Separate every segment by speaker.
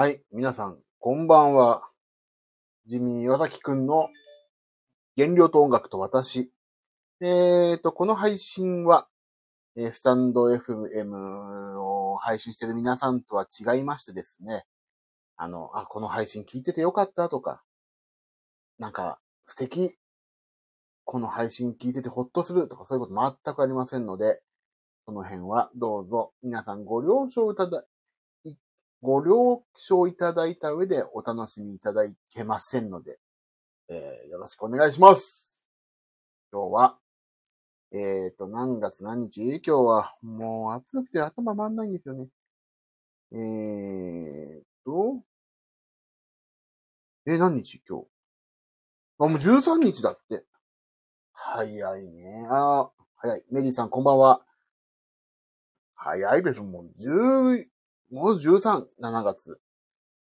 Speaker 1: はい、皆さん、こんばんは。ジミー岩崎くんの原料と音楽と私。えーと、この配信は、えスタンド FM を配信してる皆さんとは違いましてですね、あの、あ、この配信聞いててよかったとか、なんか素敵、この配信聞いててほっとするとかそういうこと全くありませんので、この辺はどうぞ皆さんご了承いただ、ご了承いただいた上でお楽しみいただけませんので、えーよろしくお願いします。今日は、えっ、と、何月何日？今日は、もう暑くて頭回んないんですよね。えーと、えー何日？今日。あ、もう13日だって。早いね。あ早い。メリーさんこんばんは。早いです。もう10、もう13、7月。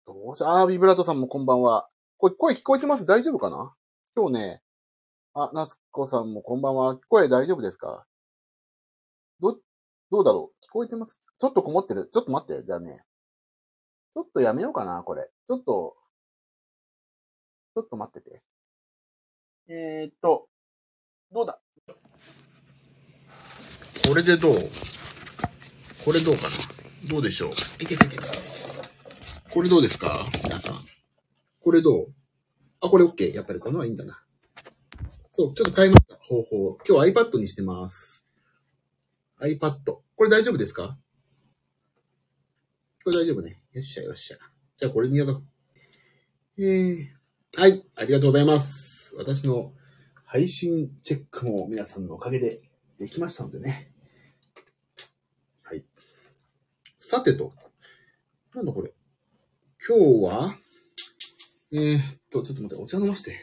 Speaker 1: どうしあービブラートさんもこんばんは。これ声聞こえてます？大丈夫かな？今日ね、あ、夏子さんもこんばんは。声大丈夫ですか？ど、どうだろう？聞こえてます？ちょっとこもってる？ちょっと待って。じゃあね。ちょっとやめようかなこれ。ちょっと、ちょっと待ってて。えー、っと、どうだ？これでどう？これどうかな？どうでしょう？いけててて。これどうですか？皆さん。これどう？あ、これ OK。やっぱりこのはいいんだな。そう、ちょっと変えました。方法。今日 iPad にしてます。iPad。これ大丈夫ですか？これ大丈夫ね。よっしゃよっしゃ。じゃあこれにやろう。えー、はい。ありがとうございます。私の配信チェックも皆さんのおかげでできましたのでね。はい。さてと。なんだこれ。今日は、えー、っと、ちょっと待って、お茶飲まして。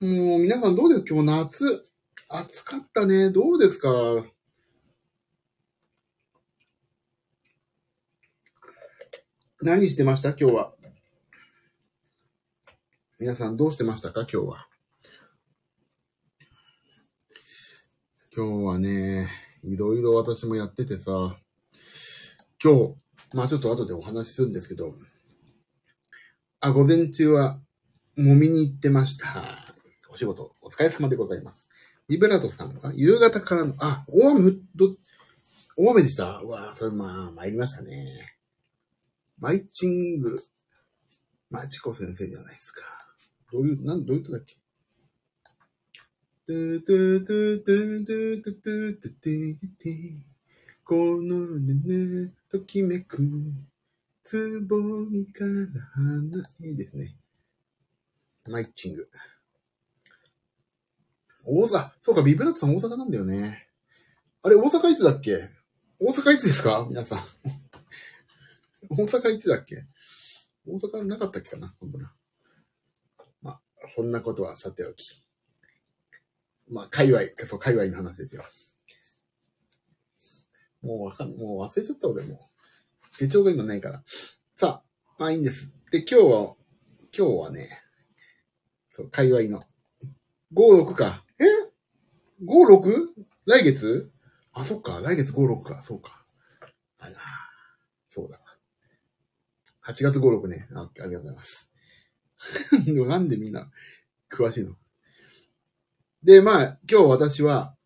Speaker 1: もう、皆さんどうです？か今日夏、暑かったね。どうですか？何してました？今日は。皆さんどうしてましたか？今日は。今日はね、いろいろ私もやっててさ、今日、まあちょっと後でお話しするんですけど、あ、午前中は、揉みに行ってました。お仕事、お疲れ様でございます。リブラトさんか、夕方からの、あ、大雨、ど、大雨でした？うわそれまあ、参りましたね。マイチング、マチコ先生じゃないですか。どういう、なん、どういうただっけ？このねねときめく、つぼみから花、いいですね。マイチング。大阪、そうか、ビブラットさん大阪なんだよね。あれ、大阪いつだっけ？大阪いつですか？皆さん。大阪いつだっけ？大阪なかったっけかな？今度な。まあ、そんなことはさておき。まあ、界隈、そう、界隈の話ですよ。もうわかん、もう忘れちゃった俺もう。手帳が今ないから。さあ、まあいいんです。で、今日は、今日はね、そう、界隈の。5、6か。え ?5、6? 来月？あ、そっか。来月5、6か。そうか。あら、そうだ。8月5、6ね。あありがとうございます。でもなんでみんな詳しいの？で、まあ、今日私は、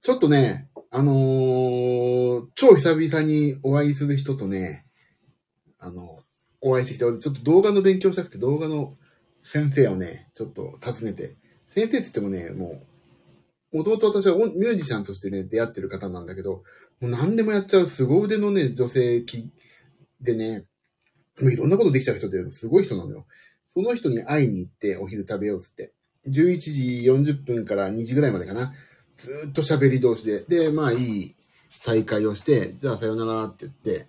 Speaker 1: ちょっとね、あのー超久々にお会いする人とね、あの、お会いしてきて、俺ちょっと動画の勉強したくて動画の先生をね、ちょっと訪ねて、先生って言ってもね、もう、もともと私はミュージシャンとしてね、出会ってる方なんだけど、もう何でもやっちゃう凄腕のね、女性きでね、もういろんなことできちゃう人ですごい人なのよ。その人に会いに行ってお昼食べようっつって。11時40分から2時ぐらいまでかな。ずっと喋り通しで。で、まあいい再会をして、じゃあさよならって言って、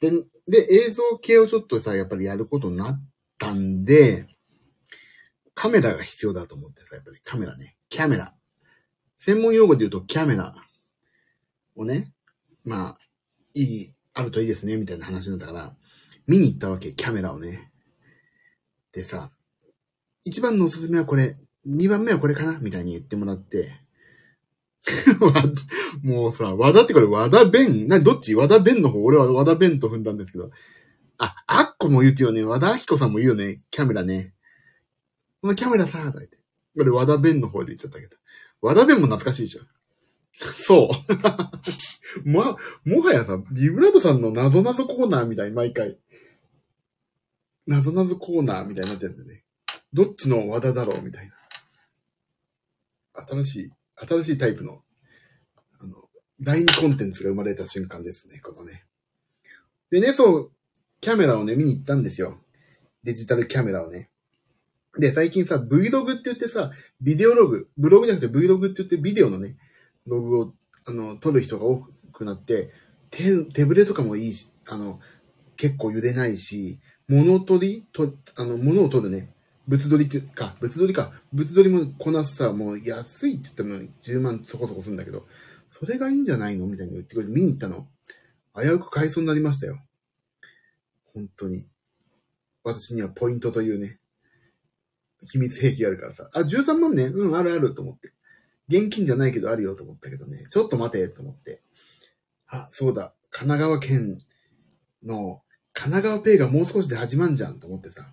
Speaker 1: で、で、映像系をちょっとさ、やっぱりやることになったんで、カメラが必要だと思ってさ、やっぱりカメラね。キャメラ。専門用語で言うとキャメラをね、まあ、いい、あるといいですね、みたいな話になったから、見に行ったわけ、キャメラをね。でさ、一番のおすすめはこれ、二番目はこれかなみたいに言ってもらって。もうさ、和田ってこれ和田弁な、どっち？和田弁の方俺は和田弁と踏んだんですけど。あ、アッコも言うてよね。和田明子さんも言うよね。キャメラね。このキャメラさ、とか言って。これ和田弁の方で言っちゃったけど。和田弁も懐かしいじゃん。そう。ま、もはやさ、ビブラートさんの謎謎コーナーみたい、毎回。謎謎コーナーみたいになってるんでね。どっちの和田だろう？みたいな。新しい、新しいタイプの、あの、第二コンテンツが生まれた瞬間ですね、このね。でね、そう、キャメラをね、見に行ったんですよ。デジタルキャメラをね。で、最近さ、Vlog って言ってさ、ビデオログ、ブログじゃなくて Vlog って言ってビデオのね、ログを、あの、撮る人が多くなって、手、手ぶれとかもいいし、あの、結構茹でないし、物取りと、あの、物を取るね。物取りってか、物取りか。物取りもこなすさ、もう安いって言っても10万そこそこするんだけど、それがいいんじゃないの？みたいに言ってくれて見に行ったの。危うく買いそうになりましたよ。本当に。私にはポイントというね、秘密兵器があるからさ。あ、13万ね。うん、あるあると思って。現金じゃないけどあるよと思ったけどね。ちょっと待てと思って。あ、そうだ。神奈川県の神奈川ペイがもう少しで始まんじゃんと思ってさ。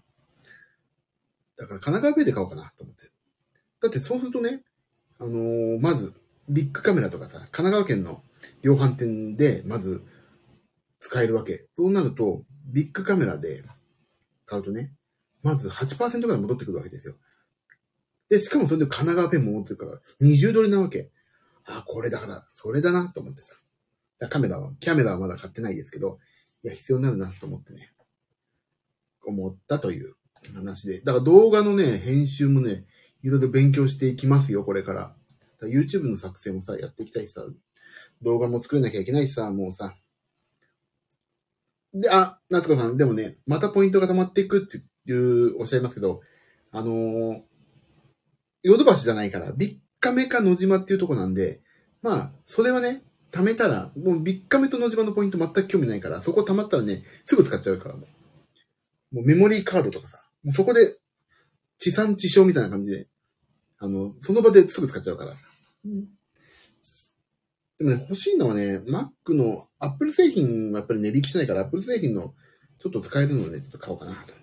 Speaker 1: だから神奈川ペイで買おうかなと思って。だってそうするとね、あのー、まず、ビッグカメラとかさ、神奈川県の量販店で、まず、使えるわけ。そうなると、ビッグカメラで買うとね、まず8%ぐら戻ってくるわけですよ。で、しかもそれで神奈川ペンも持ってるから、20ドルなわけ。あ、これだから、それだなと思ってさ。カメラは、キャメラはまだ買ってないですけど、いや、必要になるなと思ってね、思ったという話で。だから動画のね、編集もね、いろいろ勉強していきますよ、これから。から YouTube の作成もさ、やっていきたいしさ、動画も作れなきゃいけないしさ、もうさ。で、あ、夏子さん、でもね、またポイントが溜まっていくっていう、おっしゃいますけど、あのー、ヨドバシじゃないから、ビッカメか野島っていうとこなんで、まあ、それはね、貯めたら、もうビッカメと野島のポイント全く興味ないから、そこ貯まったらね、すぐ使っちゃうからもう。もうメモリーカードとかさ、もうそこで地産地消みたいな感じで、あの、その場ですぐ使っちゃうからさ。でもね、欲しいのはね、Mac の Apple 製品はやっぱり値引きしないから、Apple 製品のちょっと使えるのをね、ちょっと買おうかなと。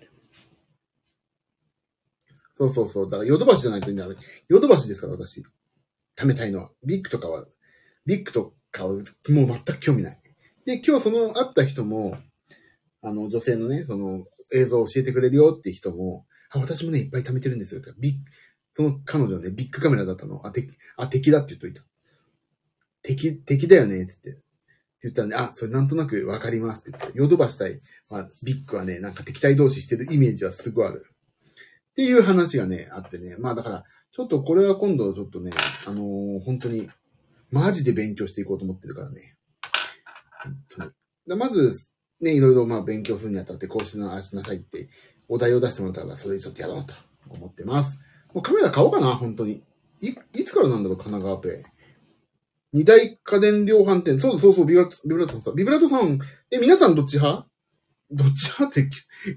Speaker 1: そうそうそう。だからヨドバシじゃないといいんだ。ヨドバシですから、私。貯めたいのは。ビッグとかは、ビッグとかはもう全く興味ない。で、今日その会った人も、あの、女性のね、その映像を教えてくれるよって人も、あ、私もね、いっぱい貯めてるんですよ。ってビッその彼女はね、ビッグカメラだったの。あ、敵、あ、敵だって言っといた。敵、敵だよねって言って。って言ったらね、あ、それなんとなくわかりますって言って。ヨドバシ対、まあ、ビッグはね、なんか敵対同士してるイメージはすごいある。っていう話がね、あってね。まあだから、ちょっとこれは今度ちょっとね、あのー、本当に、マジで勉強していこうと思ってるからね。本当に。まず、ね、いろいろまあ勉強するにあたって、こうしな、あしなさいって、お題を出してもらったら、それでちょっとやろうと思ってます。もうカメラ買おうかな、本当に。い、いつからなんだろう、神奈川ペイ。二大家電量販店。そうそうそう、ビブラビブラートさん。ビブラートさん、え、皆さんどっち派？どっち派って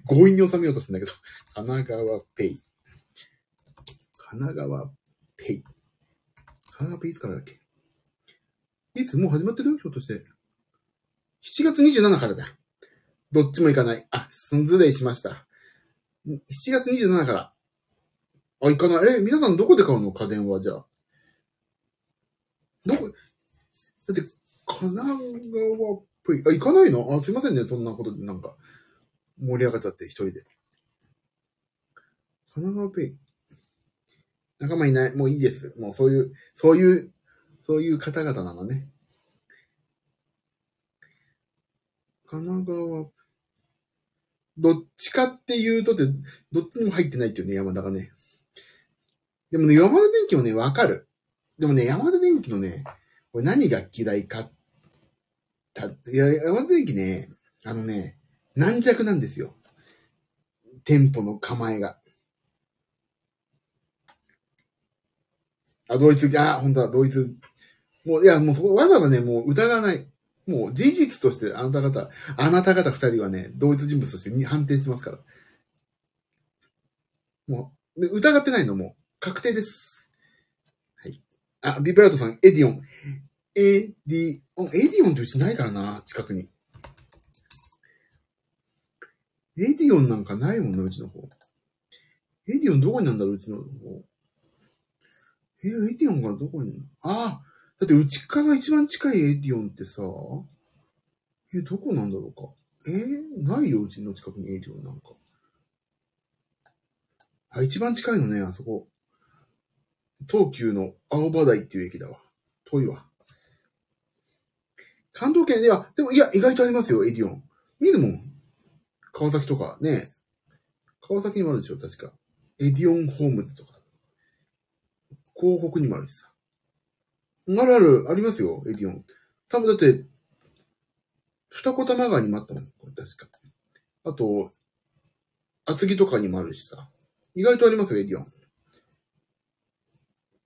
Speaker 1: 強引に収めようとするんだけど。神奈川ペイ。神奈川ペイ。神奈川ペイいつからだっけ？いつ？もう始まってるひょっとして。7月27からだ。どっちも行かない。あ、失礼しました。7月27から。あ、行かない。え、皆さんどこで買うの？家電は、じゃあ。どこ、だって、神奈川ペイ、あ、行かないの？あ、すいませんね、そんなことで、なんか、盛り上がっちゃって、一人で。神奈川ペイ。仲間いない。もういいです。もうそういう、そういう、そういう方々なのね。神奈川、どっちかっていうとって、どっちにも入ってないっていうね、山田がね。でもね、山田電機もね、わかる。でもね、山田電機のね、これ何が嫌いか、た、いや、山田電機ね、あのね、軟弱なんですよ。店舗の構えが。あ、同一、あ、本当だ、同一。もう、いや、もうそこ、わざわざね、もう疑わない。もう事実としてあなた方、あなた方二人はね、同一人物として判定してますから。もう、疑ってないのも確定です。はい。あ、ビブラートさん、エディオン。エディオン、エディオンってうちないからな、近くに。エディオンなんかないもんな、うちの方。エディオンどこになんだろう、うちの方。え、エディオンがどこに？ああ、だってうちから一番近いエディオンってさ、え、どこなんだろうか？えーないよ、うちの近くにエディオンなんか。あ、一番近いのね、あそこ。東急の青葉台っていう駅だわ。遠いわ。関東圏では、でもいや、意外とありますよ、エディオン。見るもん。川崎とかね。川崎にもあるでしょ、確か。エディオンホームズとか。港北にもあるしさ。あるある、ありますよ、エディオン。多分だって、二子玉川にもあったもん、これ確か。あと、厚木とかにもあるしさ。意外とありますよ、エディオン。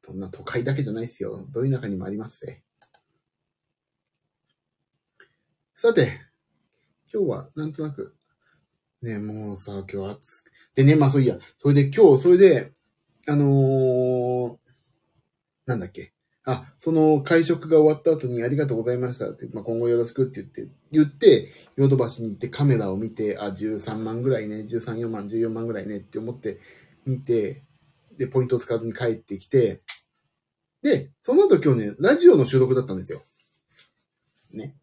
Speaker 1: そんな都会だけじゃないですよ。どういう中にもありますね。さて、今日はなんとなく、ね、もうさ、今日暑くでね、まあそういや。それで今日、それで、あのー、なんだっけ。あ、その会食が終わった後にありがとうございましたって、まあ、今後よろしくって言って、言って、ヨドバシに行ってカメラを見て、あ、13万ぐらいね、13、4万、14万ぐらいねって思って見て、で、ポイントを使わずに帰ってきて、で、その後今日ね、ラジオの収録だったんですよ。ね。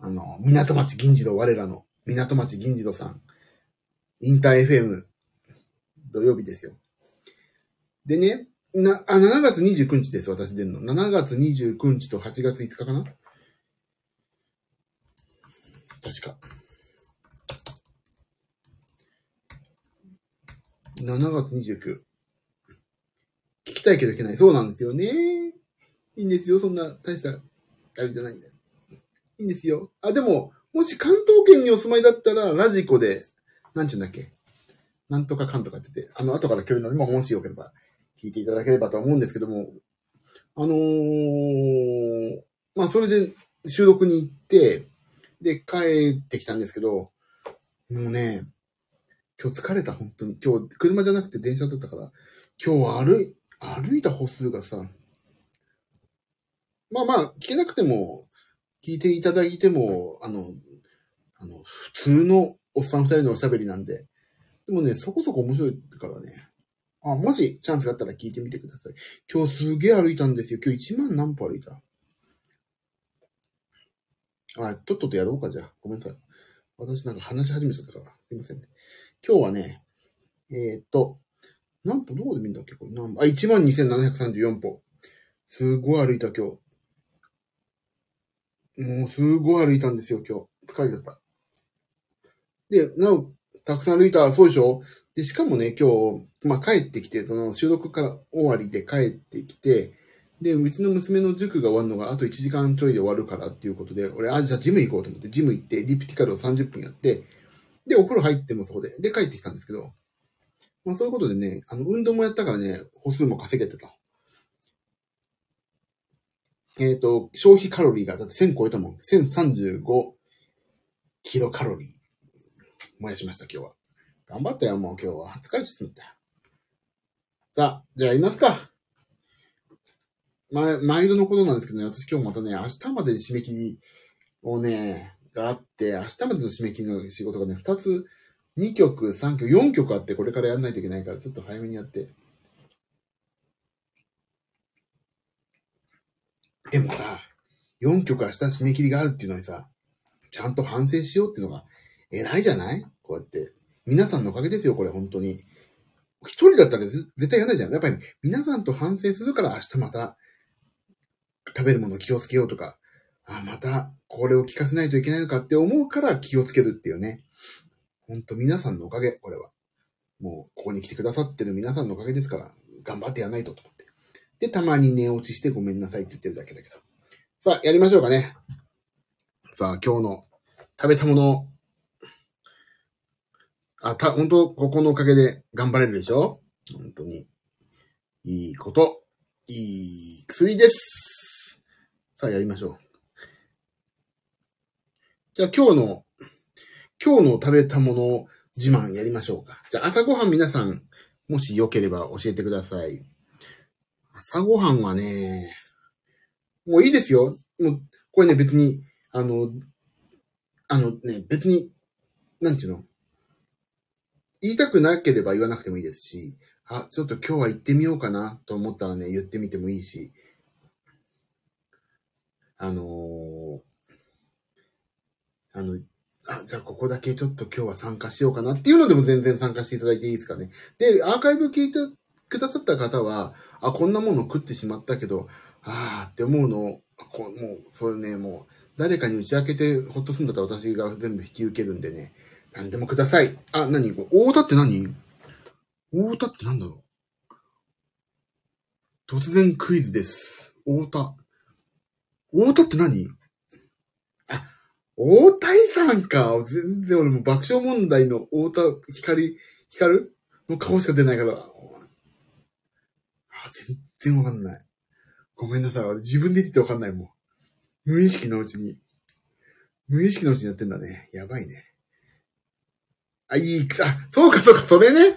Speaker 1: あの、港町銀次郎、我らの港町銀次郎さん。インター FM、土曜日ですよ。でね、な、あ、7月29日です、私出るの。7月29日と8月5日かな？確か。7月29。聞きたいけど聞けない。そうなんですよね。いいんですよ。そんな大した、あれじゃないんだよ。いいんですよ。あ、でも、もし関東圏にお住まいだったら、ラジコで、なんちゅうんだっけ？なんとかかんとかって言って、あの、後から来るのでも、もしよければ、聞いていただければと思うんですけども、あのー、まあ、それで収録に行って、で、帰ってきたんですけど、もうね、今日疲れた、本当に。今日、車じゃなくて電車だったから、今日歩い、歩いた歩数がさ、まあまあ、聞けなくても、聞いていただいても、あの、あの、普通のおっさん二人のおしゃべりなんで、でもね、そこそこ面白いからね。あ、もしチャンスがあったら聞いてみてください。今日すげえ歩いたんですよ。今日1万何歩歩いた？あ、とっととやろうか、じゃあ。ごめんなさい。私なんか話し始めちゃったから。すいませんね。今日はね、えー、っと、何歩どこで見るんだっけこれ？何歩？あ、12,734歩。すごい歩いた今日。もうすごい歩いたんですよ、今日。疲れちゃった。で、なお、たくさん歩いた、そうでしょ？で、しかもね、今日、まあ、帰ってきて、その収録から終わりで帰ってきて、で、うちの娘の塾が終わるのがあと1時間ちょいで終わるからっていうことで、俺、あ、じゃあジム行こうと思って、ジム行って、ディプティカルを30分やって、で、お風呂入ってもそこで、で、帰ってきたんですけど、まあ、そういうことでね、あの、運動もやったからね、歩数も稼げてた。えっ、と、消費カロリーがだって1000超えたもん。1035キロカロリー。燃やしました、今日は。頑張ったよ、もう今日は。疲れちゃった。さあ、じゃあやりますか。ま、毎度のことなんですけどね、私今日またね、明日まで締め切りをね、があって、明日までの締め切りの仕事がね、2つ、2曲、3曲、4曲あって、これからやんないといけないから、ちょっと早めにやって。でもさ、4曲明日締め切りがあるっていうのにさ、ちゃんと反省しようっていうのが偉いじゃない？こうやって。皆さんのおかげですよ、これ、本当に。一人だったら絶対やらないじゃん。やっぱり皆さんと反省するから明日また食べるもの気をつけようとか、あ、またこれを聞かせないといけないのかって思うから気をつけるっていうね。本当皆さんのおかげ、これは。もうここに来てくださってる皆さんのおかげですから、頑張ってやらないとと思って。で、たまに寝落ちしてごめんなさいって言ってるだけだけど。さあ、やりましょうかね。さあ、今日の食べたものあ、た、本当ここのおかげで頑張れるでしょ？本当に。いいこと、いい薬です。さあ、やりましょう。じゃあ今日の、今日の食べたもの自慢やりましょうか。じゃあ朝ごはん皆さん、もしよければ教えてください。朝ごはんはね、もういいですよ。もう、これね別に、あの、あのね、別に、なんていうの？言いたくなければ言わなくてもいいですし、あ、ちょっと今日は行ってみようかなと思ったらね、言ってみてもいいし、あのーあの、あ、じゃあここだけちょっと今日は参加しようかなっていうのでも全然参加していただいていいですかね。で、アーカイブ聞いてくださった方は、あ、こんなもの食ってしまったけど、あーって思うのを、こう、もう、それね、もう、誰かに打ち明けてほっとするんだったら私が全部引き受けるんでね、何でもください。あ、何これ？大田って何？大田って何だろう？突然クイズです。大田。大田って何？あ、大谷さんか。全然俺も爆笑問題の大田光、光の顔しか出ないから。あ、全然わかんない。ごめんなさい。俺自分で言っててわかんないもん。無意識のうちに。無意識のうちにやってんだね。やばいね。あ、いい、あ、そうかそうか、それね。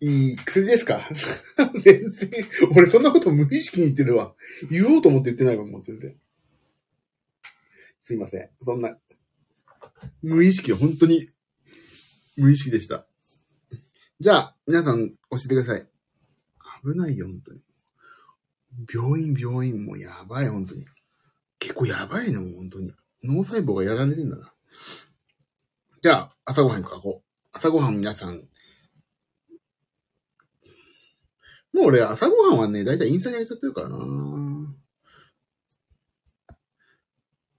Speaker 1: いい薬ですか？全然、俺そんなこと無意識に言ってるわ。言おうと思って言ってないわ、もう全然。すいません。そんな、無意識、本当に、無意識でした。じゃあ、皆さん、教えてください。危ないよ、本当に。病院、病院、もうやばい、本当に。結構やばいね、もう本当に。脳細胞がやられてんだな。じゃあ、朝ごはん行くか、こう。朝ごはん皆さん。もう俺、朝ごはんはね、だいたいインスタに上げちゃってるからな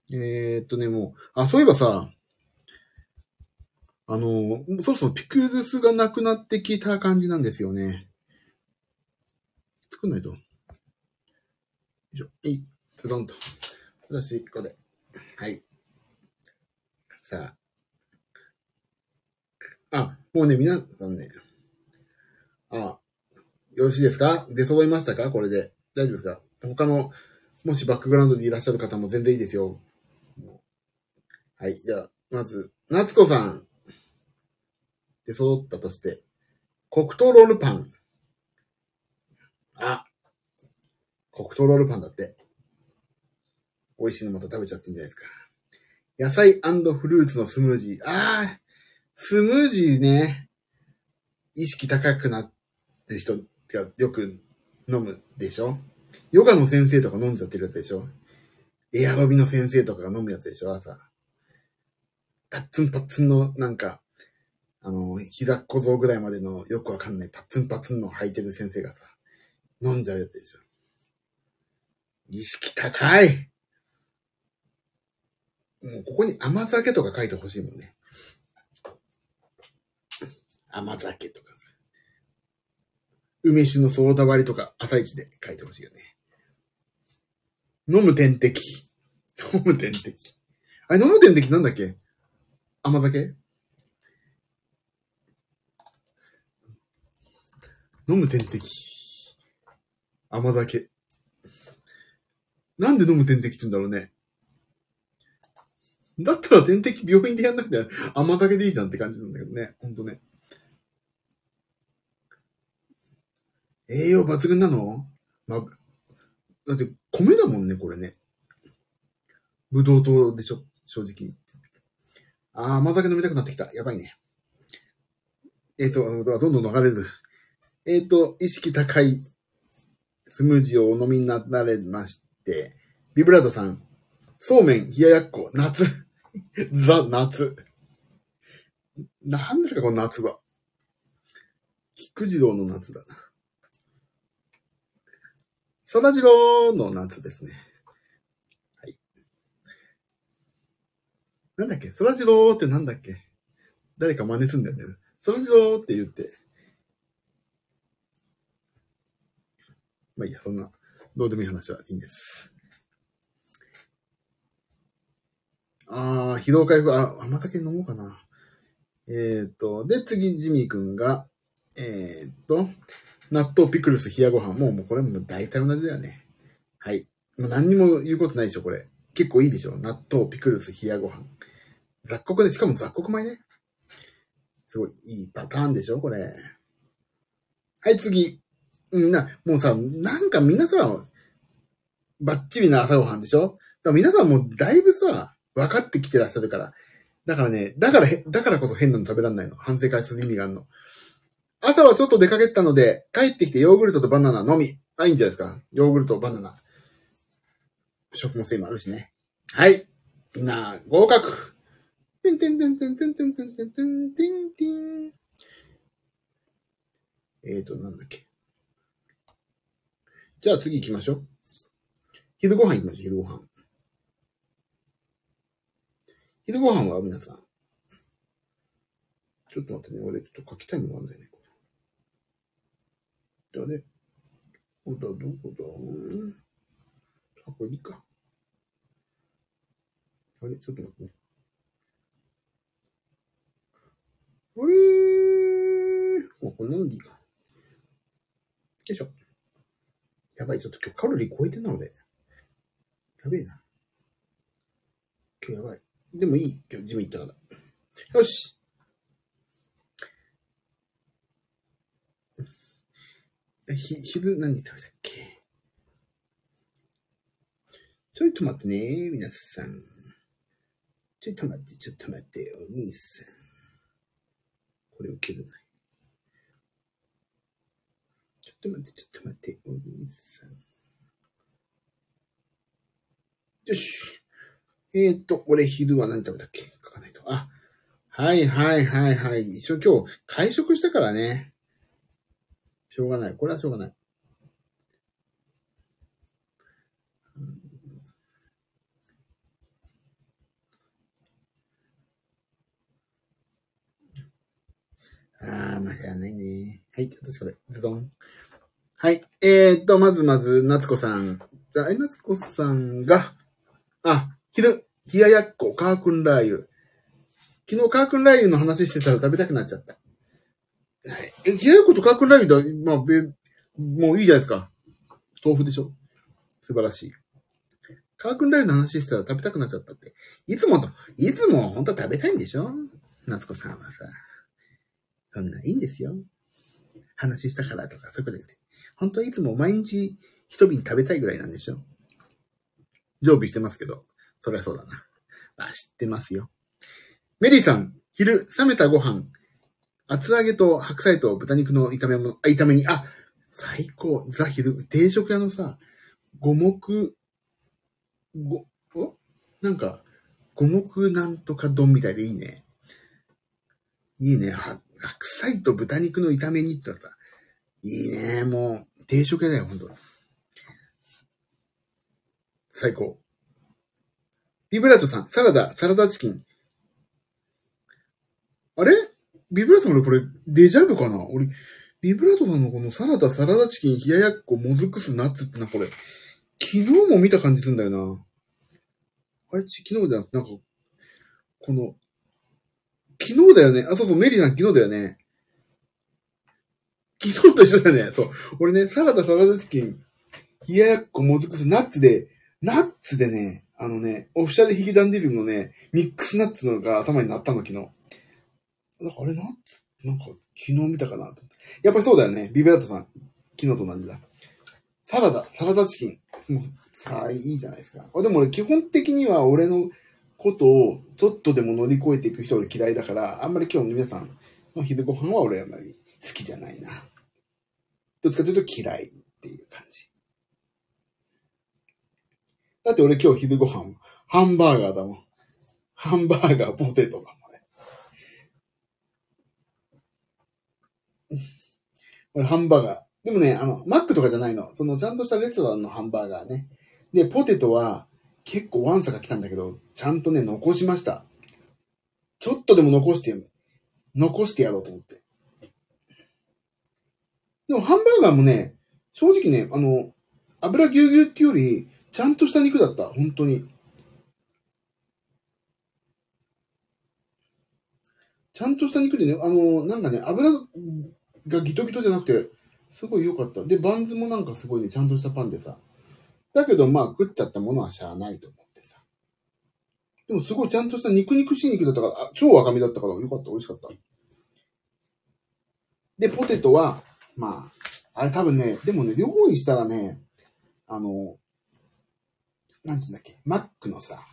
Speaker 1: えー、っとね、もう、あ、そういえばさ、あの、そろそろピクルスがなくなってきた感じなんですよね。作んないと。よいしょ、えい、ズドンと。私、ここで。はい。さあ。あ、もうね、皆さんね。あ、よろしいですか？出揃いましたか？これで。大丈夫ですか？他の、もしバックグラウンドでいらっしゃる方も全然いいですよ。はい。じゃあ、まず、夏子さん。出揃ったとして。黒糖ロールパン。あ。黒糖ロールパンだって。美味しいのまた食べちゃってんじゃないですか。野菜フルーツのスムージー。ああ、スムージーね。意識高くなってる人がよく飲むでしょ？ヨガの先生とか飲んじゃってるやつでしょ？エアロビの先生とかが飲むやつでしょ？朝。パッツンパッツンのなんか、あの、膝小僧ぐらいまでのよくわかんないパッツンパッツンの履いてる先生がさ、飲んじゃうやつでしょ？意識高いもうここに甘酒とか書いてほしいもんね。甘酒とか。梅酒のソーダ割りとか朝一で書いてほしいよね。飲む点滴。飲む点滴。あれ、飲む点滴なんだっけ？甘酒？飲む点滴。甘酒。なんで飲む点滴って言うんだろうね。だったら点滴病院でやんなくて甘酒でいいじゃんって感じなんだけどね。ほんとね。栄養抜群なの？まあ、だって米だもんね、これね。ぶどう糖でしょ？正直。あー、甘酒飲みたくなってきた。やばいね。えっ、ー、と、どんどん流れる。えっ、ー、と、意識高いスムージーをお飲みになられまして、ビブラートさん、そうめん、冷ややっこ、夏。ザ・夏。なんですか、この夏は。菊次郎の夏だな。そらジローの夏ですね。はい。なんだっけ？そらジローってなんだっけ？誰か真似すんだよね。そらジローって言って。まあいいや、そんな、どうでもいい話はいいんです。あー、疲労回復、あ、甘酒飲もうかな。えーと、で、次、ジミーくんが、えーと、納豆ピクルス冷やご飯。もう、もうこれも大体同じだよね。はい。もう何にも言うことないでしょ、これ。結構いいでしょ。納豆ピクルス冷やご飯。雑穀で、しかも雑穀米ね。すごいいいパターンでしょ、これ。はい、次。みんな、もうさ、なんか皆さん、バッチリな朝ごはんでしょ？だから皆さんもうだいぶさ、分かってきてらっしゃるから、だからね、だから、だからこそ変なの食べらんないの。反省会する意味があるの。朝はちょっと出かけたので、帰ってきてヨーグルトとバナナのみ。あ、いいんじゃないですか。ヨーグルト、バナナ。食物繊維もあるしね。はい。みんな、合格。てんてんてんてんてんてんてんてんてんてんてん。えーと、なんだっけ。じゃあ次行きましょう。昼ご飯行きましょう、昼ご飯。昼ご飯は皆さん。ちょっと待ってね。俺ちょっと書きたいものあんだよね。じゃあね。どこだ、どこだ。あ、これいいか。あれ？ちょっと待ってね。あれーもうこんなのでいいか。よいしょ。やばい、ちょっと今日カロリー超えてんな、俺。やべえな。今日やばい。でもいい。今日ジム行ったから。よし。ひ、昼何食べたっけ？ちょいと待ってね、皆さん。ちょいと待って、ちょっと待って、お兄さん。これを切るない。ちょっと待って、ちょっと待って、お兄さん。よし。えー、っと、俺昼は何食べたっけ？書かないと。あ、はいはいはいはい。一応今日会食したからね。しょうがない。これはしょうがない。ああ、まあ、しゃあないね。はい、私これ、ズドン。はい、えー、っと、まずまず、夏子さん。あ、え、夏子さんが、あ、昼、冷ややっこ、カークンラー油。昨日カークンラー油の話してたら食べたくなっちゃった。え、冷ややっことカークンラー油だ、まあ、べ、もういいじゃないですか。豆腐でしょ素晴らしい。カークンラー油の話したら食べたくなっちゃったって。いつもと、いつも本当は食べたいんでしょ夏子さんはさ。そんないいんですよ。話したからとか、そういうことじゃなくて。本当はいつも毎日一瓶食べたいぐらいなんでしょ常備してますけど、そりゃそうだな。まあ、知ってますよ。メリーさん、昼、冷めたご飯、厚揚げと白菜と豚肉の炒め物、あ、炒めに、あ、最高、ザ昼、定食屋のさ、五目、ご、お？なんか、五目なんとか丼みたいでいいね。いいね。は白菜と豚肉の炒め煮ってさ、いいね。もう、定食屋だよ、ほんと。最高。ビブラートさん、サラダ、サラダチキン。あれ？ビブラートさん俺これ、デジャブかな？俺、ビブラートさんのこのサラダ、サラダチキン、冷ややっこ、もずくす、ナッツってな、これ、昨日も見た感じするんだよな。あれ、昨日じゃなくて、なんか、この、昨日だよね。あ、そうそう、メリーさん昨日だよね。昨日と一緒だよね。そう。俺ね、サラダ、サラダチキン、冷ややっこ、もずくす、ナッツで、ナッツでね、あのね、オフィシャルヒゲダンディルムのね、ミックスナッツのが頭になったの、昨日。だかあれナッツなんか、昨日見たかなと。やっぱりそうだよね。ビブラートさん。昨日と同じだ。サラダ、サラダチキン。もう、さあ、いいじゃないですか。あでも俺、基本的には俺のことをちょっとでも乗り越えていく人が嫌いだから、あんまり今日の皆さんの昼ご飯は俺あんまり好きじゃないな。どっちかというと嫌いっていう感じ。だって俺今日昼ご飯、ハンバーガーだもん。ハンバーガー、ポテトだもんね。俺ハンバーガー。でもね、あの、マックとかじゃないの。そのちゃんとしたレストランのハンバーガーね。で、ポテトは結構ワンサが来たんだけど、ちゃんとね、残しました。ちょっとでも残して、残してやろうと思って。でもハンバーガーもね、正直ね、あの、油ぎゅうぎゅうっていうより、ちゃんとした肉だった。本当に。ちゃんとした肉でね、あの、なんかね、油がギトギトじゃなくて、すごい良かった。で、バンズもなんかすごいね、ちゃんとしたパンでさ。だけど、まあ、食っちゃったものはしゃあないと思ってさ。でも、すごいちゃんとした肉肉しい肉だったから、あ超赤身だったから、よかった、美味しかった。で、ポテトは、まあ、あれ多分ね、でもね、両方にしたらね、あの、なんつうんだっけ、マックのさ、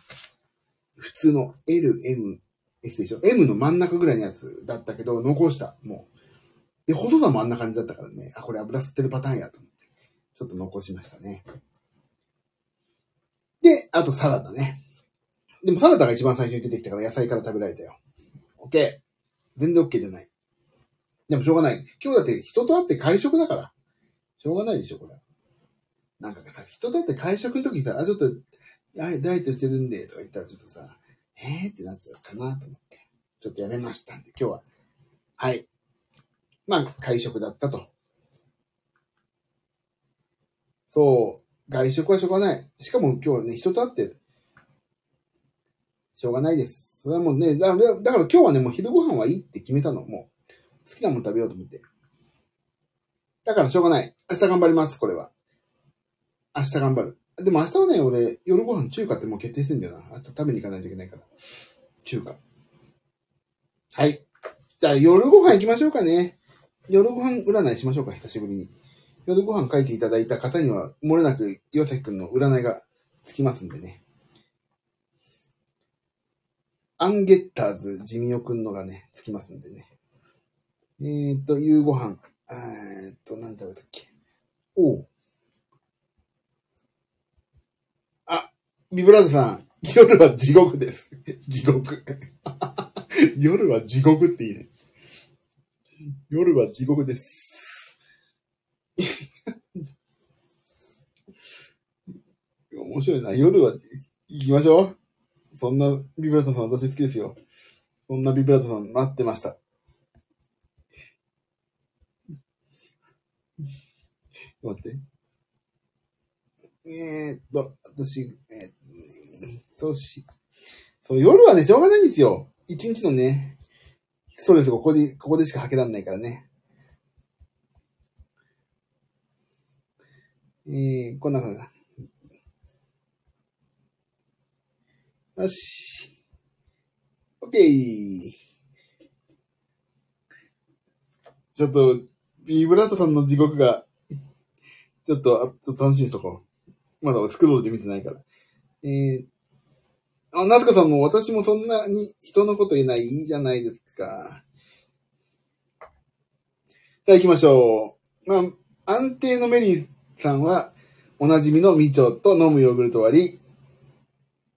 Speaker 1: 普通の L、M、S でしょ ?M の真ん中ぐらいのやつだったけど、残した。もう。で、細さもあんな感じだったからね。あ、これ油吸ってるパターンやと思って。ちょっと残しましたね。で、あとサラダね。でもサラダが一番最初に出てきたから野菜から食べられたよ。OK。全然 OK じゃない。でもしょうがない。今日だって人と会って会食だから。しょうがないでしょ、これ。なんか、人と会って会食の時さ、あ、ちょっと、ダイエットしてるんで、とか言ったらちょっとさ、えー？ってなっちゃうかなと思って。ちょっとやめましたんで、今日は。はい。まあ、会食だったと。そう。外食はしょうがない。しかも今日はね、人と会って、しょうがないです。それはもうね、だだだから今日はね、もう昼ご飯はいいって決めたの。もう、好きなもの食べようと思って。だからしょうがない。明日頑張ります、これは。明日頑張る。でも明日はね、俺、夜ご飯中華ってもう決定してんだよな。明日食べに行かないといけないから。中華。はい。じゃあ夜ご飯行きましょうかね。夜ご飯占いしましょうか、久しぶりに。夜ご飯書いていただいた方には、漏れなく岩崎くんの占いがつきますんでね。アンゲッターズジミオくんのがね、つきますんでね。えーっと、夕ご飯。えーっと、何食べたっけおう。あ、ビブラードさん、夜は地獄です。地獄。夜は地獄っていいね。夜は地獄です。面白いな。夜は行きましょう。そんなビブラートさん私好きですよ。そんなビブラートさん待ってました。待って。えー、っと、私、えー、そうし、そう、夜はね、しょうがないんですよ。一日のね、ストレスがここで、ここでしか吐けられないからね。えー、こんな感じだ。よし。オッケー。ちょっと、ビブラートさんの地獄が、ちょっと、あちょっと楽しみにしとこう。まだスクロールで見てないから。えー、あ、なずかさんも私もそんなに人のこと言えないいいじゃないですか。さあ行きましょう。まあ、安定のメリーさんは、おなじみのみちょと飲むヨーグルト割り、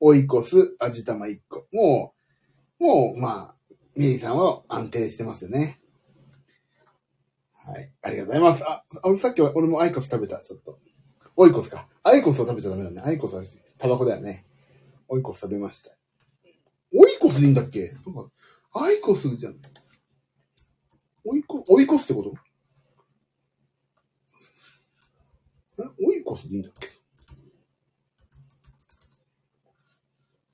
Speaker 1: オイコス、味玉1個。もう、もう、まあ、メリーさんは安定してますよね。はい。ありがとうございます。あ、さっきは俺もアイコス食べた、ちょっと。オイコスか。アイコスを食べちゃダメだね。アイコスはタバコだよね。オイコス食べました。オイコスでいいんだっけ？なんか、アイコスじゃん。オイコ、オイコスってこと？えオイコスでいいんだっけ？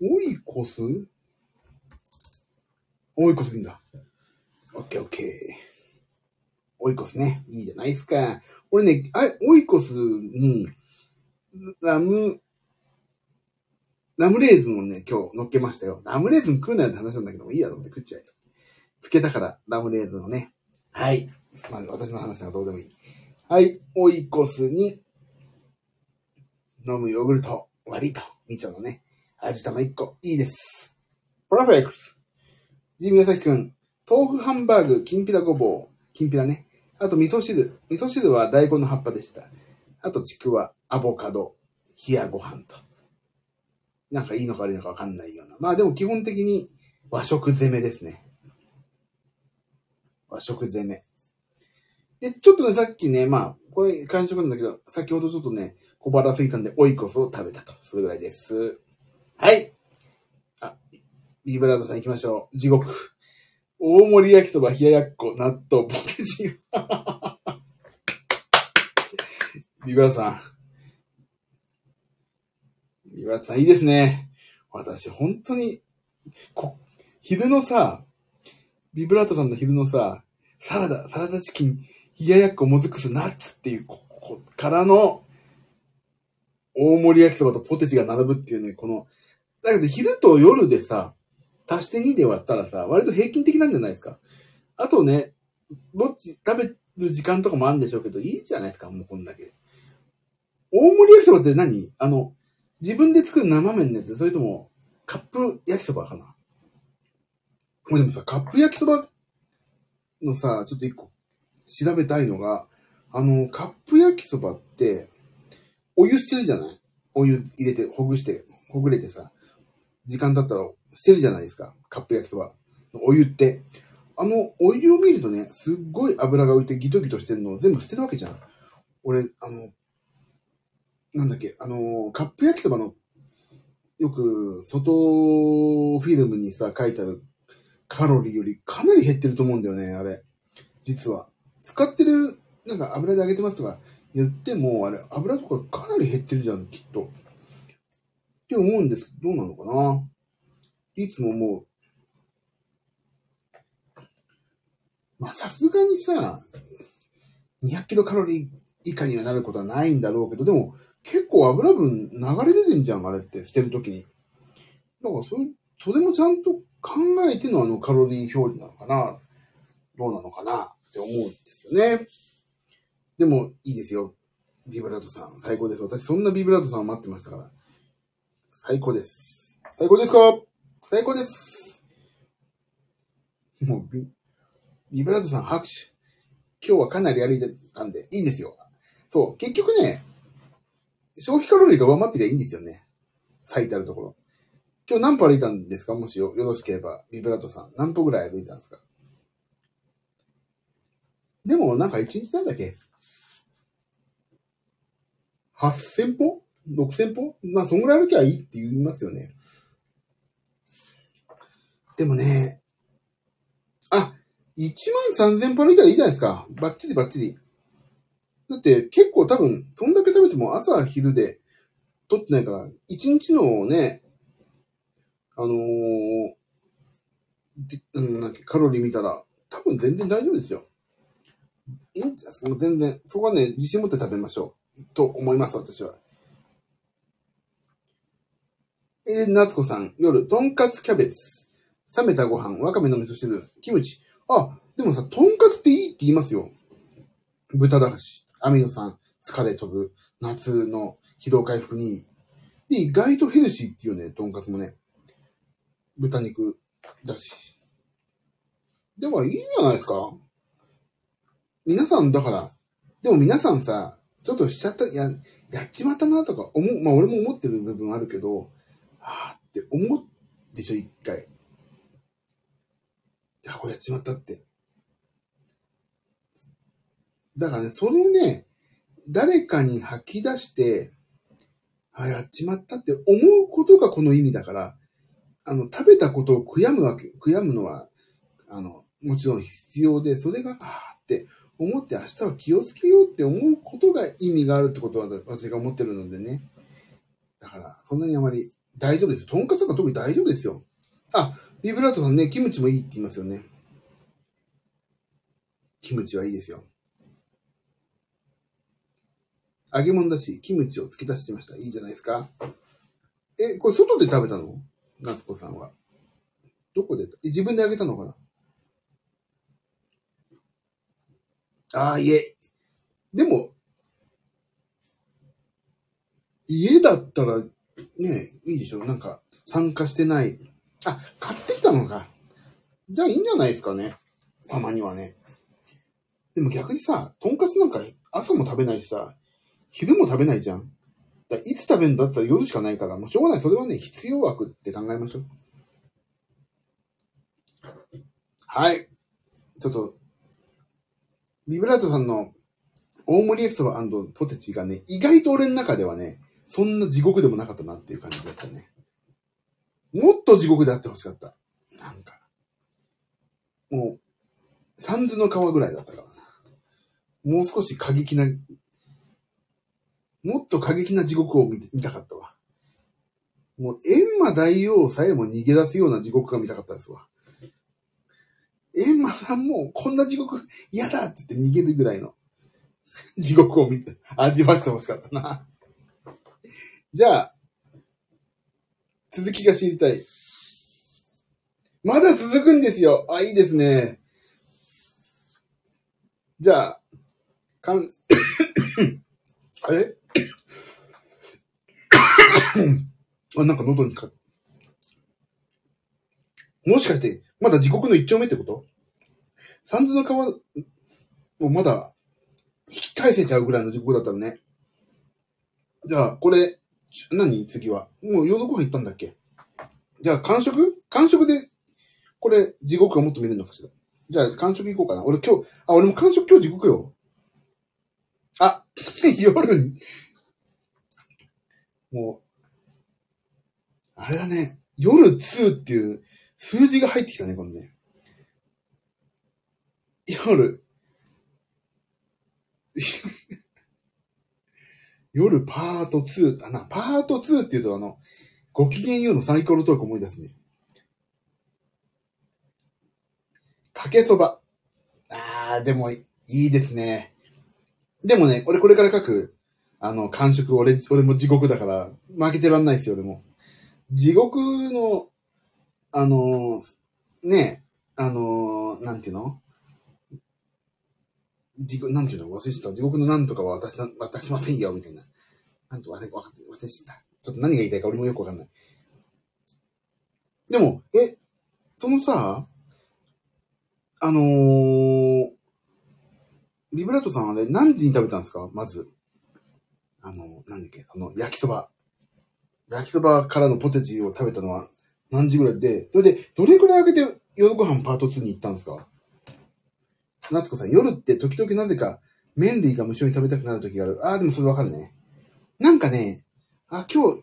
Speaker 1: オイコスオイコスでいいんだ。オッケーオッケー。オイコスね。いいじゃないですか。俺ね、あオイコスに、ラム、ラムレーズンをね、今日乗っけましたよ。ラムレーズン食うなよって話なんだけども、いいやと思って食っちゃえと。つけたから、ラムレーズンをね。はい。まあ、私の話はどうでもいい。はい。オイコスに、飲むヨーグルト、割りと、みちょのね、味玉1個、いいです。パラフェクト。ジミヤサキくん、豆腐ハンバーグ、きんぴらごぼう、きんぴらね。あと味噌汁。味噌汁は大根の葉っぱでした。あとちくわ、アボカド、冷やご飯と。なんかいいのか悪いのかわかんないような。まあでも基本的に和食攻めですね。和食攻め。で、ちょっとね、さっきね、まあ、これ完食なんだけど、先ほどちょっとね、小腹空いたんで、オイコスを食べたと。それぐらいです。はい。あ、ビブラードさん行きましょう。地獄。大盛り焼きそば、冷ややっこ、納豆、ポテチ。ビブラードさん。ビブラードさん、いいですね。私、本当に、こ、昼のさ、ビブラートさんの昼のさ、サラダ、サラダチキン、冷ややっこ、もずくす、ナッツっていう、ここからの、大盛り焼きそばとポテチが並ぶっていうね、この、だけど昼と夜でさ、足して2で割ったらさ、割と平均的なんじゃないですか。あとね、どっち食べる時間とかもあるんでしょうけど、いいじゃないですか、もうこんだけ。大盛り焼きそばって何？あの、自分で作る生麺のやつ？それとも、カップ焼きそばかな？もうでもさ、カップ焼きそばのさ、ちょっと一個調べたいのが、あの、カップ焼きそばって、お湯捨てるじゃない？お湯入れて、ほぐして、ほぐれてさ、時間経ったら捨てるじゃないですか。カップ焼きそば。お湯って。あの、お湯を見るとね、すっごい油が浮いてギトギトしてるのを全部捨てるわけじゃん。俺、あの、なんだっけ、あの、カップ焼きそばの、よく、外フィルムにさ、書いてあるカロリーよりかなり減ってると思うんだよね、あれ。実は。使ってる、なんか油で揚げてますとか言っても、あれ、油とかかなり減ってるじゃん、きっと。って思うんですけど、どうなのかないつも思う。まあ、さすがにさ、200キロカロリー以下にはなることはないんだろうけど、でも、結構油分流れ出てんじゃん、あれって、捨てるときに。だから、それ、それもちゃんと考えてのあのカロリー表示なのかなどうなのかなって思うんですよね。でも、いいですよ。ビブラートさん。最高です。私、そんなビブラートさんを待ってましたから。最高です。最高ですか？最高です。もうビ、ビブラートさん拍手。今日はかなり歩いてたんで、いいですよ。そう、結局ね、消費カロリーが上回ってりゃいいんですよね。最たるところ。今日何歩歩いたんですか？もしよよろしければ、ビブラートさん。何歩ぐらい歩いたんですか？でも、なんか1日なんだっけ ?8000 歩 ?6000 歩？まあ、そんぐらい歩きゃいいって言いますよね。でもね、あ、1万3000歩歩いたらいいじゃないですか。バッチリバッチリ。だって結構多分、そんだけ食べても朝昼で取ってないから、1日のね、あのーでうん、なんかカロリー見たら、多分全然大丈夫ですよ。いいんじゃないですか？全然、そこはね、自信持って食べましょう。と思います、私は。えー、夏子さん、夜、とんかつキャベツ、冷めたご飯、わかめの味噌汁、キムチ。あ、でもさ、とんかつっていいって言いますよ。豚だし、アミノ酸、疲れ飛ぶ、夏の疲労回復に。で、意外とヘルシーっていうね、とんかつもね。豚肉だし。でもいいんじゃないですか？皆さん、だから、でも皆さんさ、ちょっとしちゃった、や、やっちまったなとか思う、まあ俺も思ってる部分あるけど、あーって思うでしょ、一回。いや、これやっちまったって。だからね、それをね、誰かに吐き出して、あ、やっちまったって思うことがこの意味だから、あの、食べたことを悔やむわけ、悔やむのは、あの、もちろん必要で、それが、あーって思って明日は気をつけようって思うことが意味があるってことは私が思ってるのでね。だから、そんなにあまり大丈夫ですよ。とんかつとか特に大丈夫ですよ。あ、ビブラートさんね、キムチもいいって言いますよね。キムチはいいですよ。揚げ物だし、キムチを付け足してました。いいじゃないですか。え、これ外で食べたの？夏子さんは。どこで？え自分で揚げたのかな？ああ、いえ。でも、家だったら、ね、いいでしょなんか、参加してない。あ、買ってきたのか。じゃあいいんじゃないですかね。たまにはね。でも逆にさ、とんかつなんか朝も食べないしさ、昼も食べないじゃん。だいつ食べるんだったら夜しかないから、もうしょうがない。それはね、必要枠って考えましょう。はい。ちょっと、ビブラートさんの大盛り焼きそばポテチがね、意外と俺の中ではね、そんな地獄でもなかったなっていう感じだったね。もっと地獄であってほしかった。なんか。もう、三途の川ぐらいだったからな。もう少し過激な、もっと過激な地獄を見見たかったわ。もう、閻魔大王さえも逃げ出すような地獄が見たかったですわ。閻魔さんもこんな地獄嫌だって言って逃げるぐらいの 地獄を見て、味わってほしかったな。じゃあ、続きが知りたい。まだ続くんですよ。あ、いいですね。じゃあ、かん、あれ？あ、なんか喉にか、もしかして、まだ地獄の一丁目ってこと？三途の川、もまだ、引き返せちゃうぐらいの地獄だったのね。じゃあ、これ、何次は？もう夜ご飯行ったんだっけ？じゃあ、完食？完食で、これ、地獄がもっと見れるのかしら？じゃあ、完食行こうかな。俺今日、あ、俺も完食今日地獄よ。あ、夜に、もう、あれだね。夜2っていう数字が入ってきたね、このね。夜。夜パート2だな。パート2って言うとあの、ご機嫌ようのサイコロトーク思い出すね。かけそば。あー、でもいいですね。でもね、俺これから書く、あの、感触、俺、俺も地獄だから、負けてらんないですよ、俺も。地獄の、あのね、あのなんていうの？地獄、なんていうの？忘れちゃった。地獄のなんとかは渡し、渡しませんよ、みたいな。なんと忘れ、わかって、忘れた。ちょっと何が言いたいか俺もよくわかんない。でも、え、そのさ、あのー、ビブラートさんあれ何時に食べたんですか？まず。あの、なんだっけ、あの、焼きそば。焼きそばからのポテチを食べたのは何時ぐらいで、それで、どれくらい空けて夜ご飯パート2に行ったんですか？夏子さん、夜って時々なぜか麺類が無性に食べたくなる時がある。ああ、でもそれわかるね。なんかね、あ、今日、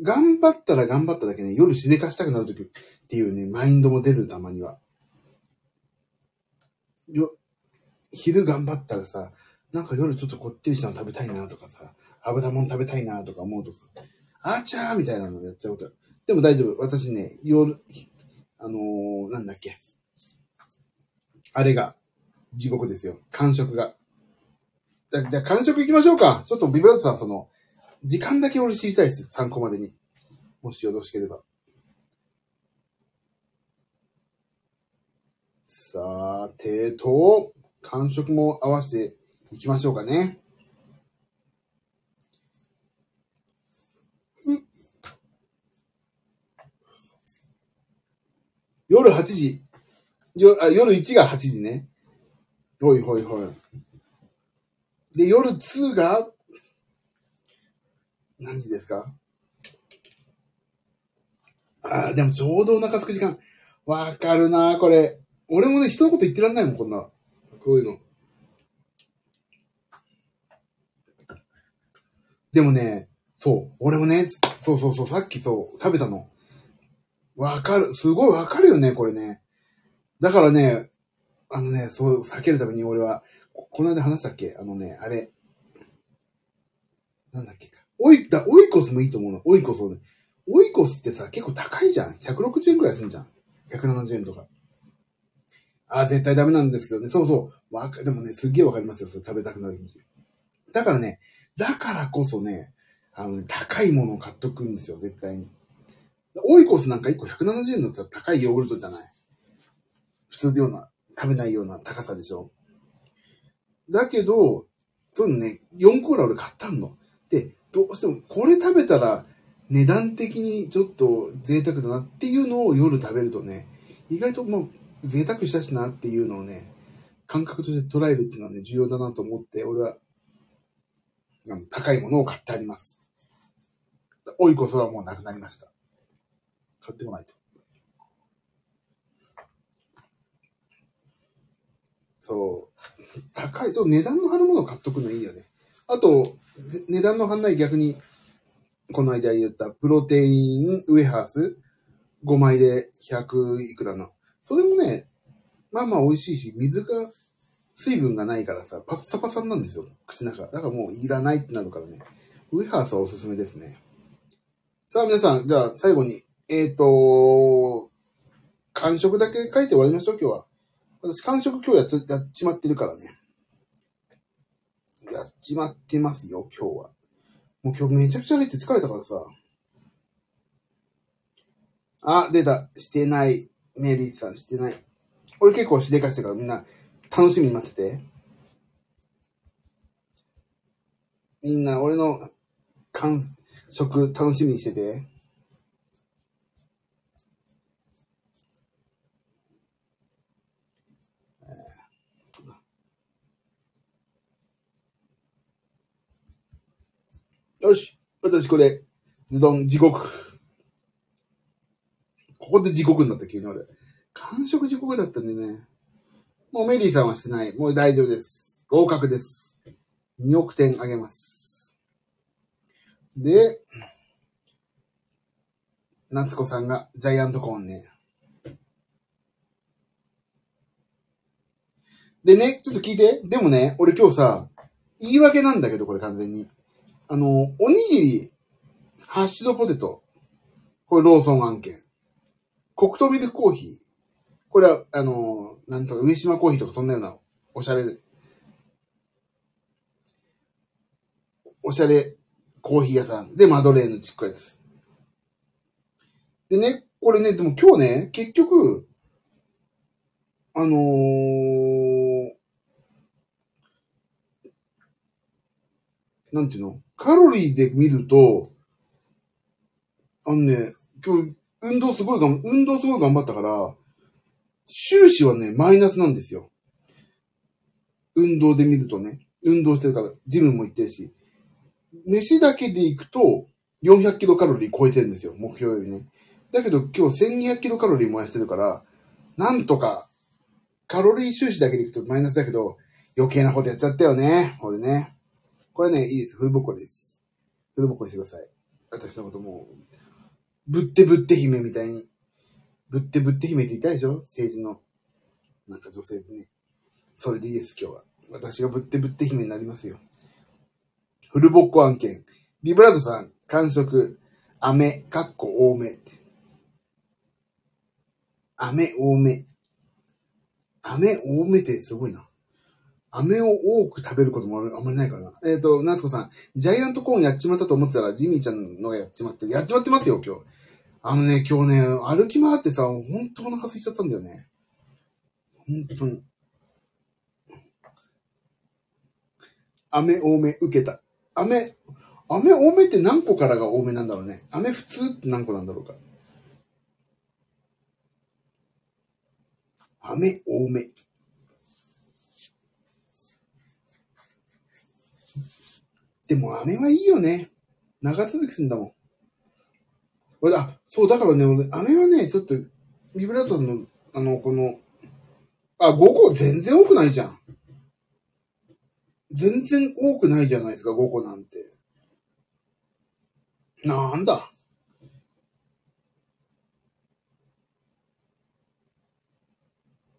Speaker 1: 頑張ったら頑張っただけね、夜しでかしたくなる時っていうね、マインドも出る、たまには。よ、昼頑張ったらさ、なんか夜ちょっとこってりしたの食べたいなとかさ、油もん食べたいなとか思うとさ、あちゃーみたいなのやっちゃうこと。でも大丈夫。私ね、夜、あのー、なんだっけ。あれが、地獄ですよ。完食が。じゃ、じゃあ完食行きましょうか。ちょっとビブラートさん、その、時間だけ俺知りたいです。参考までに。もしよろしければ。さーてと、完食も合わせていきましょうかね。夜8時。よあ夜1が8時ね。ほいほいほい。で、夜2が、何時ですか？ああ、でもちょうどお腹空く時間。わかるなこれ。俺もね、人のこと言ってらんないもん、こんな。こういうの。でもね、そう、俺もね、そうそうそう、さっきそう、食べたの。わかる、すごいわかるよね、これね。だからね、あのね、そう、避けるために俺は、ここの間話したっけ？あのね、あれ。なんだっけか。オイ、だ、オイコスもいいと思うの。オイコスをね。オイコスってさ、結構高いじゃん。160円くらいするじゃん。170円とか。ああ、絶対ダメなんですけどね。そうそう。わか、でもね、すっげえわかりますよ。それ食べたくなる気持ち。だからね、だからこそね、あのね、高いものを買っとくんですよ、絶対に。オイコースなんか1個170円のさ高いヨーグルトじゃない。普通のような、食べないような高さでしょ。だけど、そのね、4個ぐらい俺買ったの。で、どうしてもこれ食べたら値段的にちょっと贅沢だなっていうのを夜食べるとね、意外ともう贅沢したしなっていうのをね、感覚として捉えるっていうのはね、重要だなと思って、俺は、高いものを買ってあります。おいこそはもうなくなりました。買ってこないと。そう。高い、そう、値段の張るものを買っとくのいいよね。あと、値段の張んない逆に、この間言ったプロテインウェハース5枚で100いくらの。それもね、まあまあ美味しいし、水が、水分がないからさ、パッサパサなんですよ、口の中。だからもういらないってなるからね。ウェハースはおすすめですね。さあ皆さん、じゃあ最後に、えっ、と、完食だけ書いて終わりましょう、今日は。私、完食今日やっちやっちまってるからね。やっちまってますよ、今日は。もう今日めちゃくちゃ歩いて疲れたからさ。あ、出た。してない。メリーさんしてない。俺結構しでかしてからみんな楽しみに待ってて。みんな俺の感触楽しみにしてて。よし、私これ、ズドン、地獄。ここで地獄になった、急に俺。完食地獄だったんでね。もうメリーさんはしてない。もう大丈夫です。合格です。2億点あげます。で、夏子さんがジャイアントコーンね。でね、ちょっと聞いて。でもね、俺今日さ、言い訳なんだけど、これ完全に。あの、おにぎり、ハッシュドポテト。これローソン案件。黒糖ミルクコーヒー。これは、あの、なんとか上島コーヒーとかそんなような、おしゃれ、おしゃれコーヒー屋さんでマドレーヌちっこいやつ。でね、これね、でも今日ね、結局、あのー、なんていうの？カロリーで見ると、あのね、今日、運動すごいがん、運動すごい頑張ったから、収支はね、マイナスなんですよ。運動で見るとね、運動してるから、ジムも行ってるし、飯だけで行くと、400キロカロリー超えてるんですよ、目標よりね。だけど今日1200キロカロリー燃やしてるから、なんとか、カロリー収支だけでいくとマイナスだけど、余計なことやっちゃったよね、俺ね。これね、いいです。フルボッコです。フルボッコにしてください。私のこともう、ぶってぶって姫みたいに、ぶってぶって姫って言ったでしょ？政治の、なんか女性でね。それでいいです、今日は。私がぶってぶって姫になりますよ。フルボッコ案件。ビブラートさん、完食。飴、かっこ多め。飴多め。飴多めってすごいな。飴を多く食べることもあんまりないからな。えっ、と、夏子さん、ジャイアントコーンやっちまったと思ってたら、ジミーちゃんのがやっちまってる。やっちまってますよ、今日。あのね、今日ね、歩き回ってさ、本当お腹空いちゃったんだよね。本当に。飴多め受けた。飴、飴多めって何個からが多めなんだろうね。飴普通って何個なんだろうか。飴多め。でも飴はいいよね。長続きするんだもん。俺、あ、そう、だからね、俺、飴はね、ちょっと、ビブラートの、あの、この、あ、5個全然多くないじゃん。全然多くないじゃないですか、5個なんて。なんだ。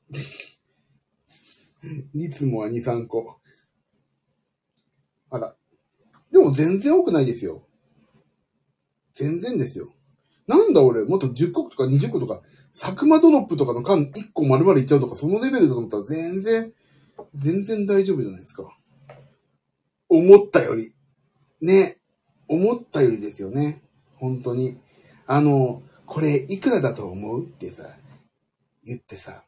Speaker 1: いつもは2、3個。あら。でも全然多くないですよ。全然ですよ。なんだ俺、もっと10個とか20個とか、佐久間ドロップとかの缶1個丸々いっちゃうとか、そのレベルだと思ったら全然、全然大丈夫じゃないですか。思ったより。ね。思ったよりですよね。本当に。あの、これいくらだと思うってさ、言ってさ、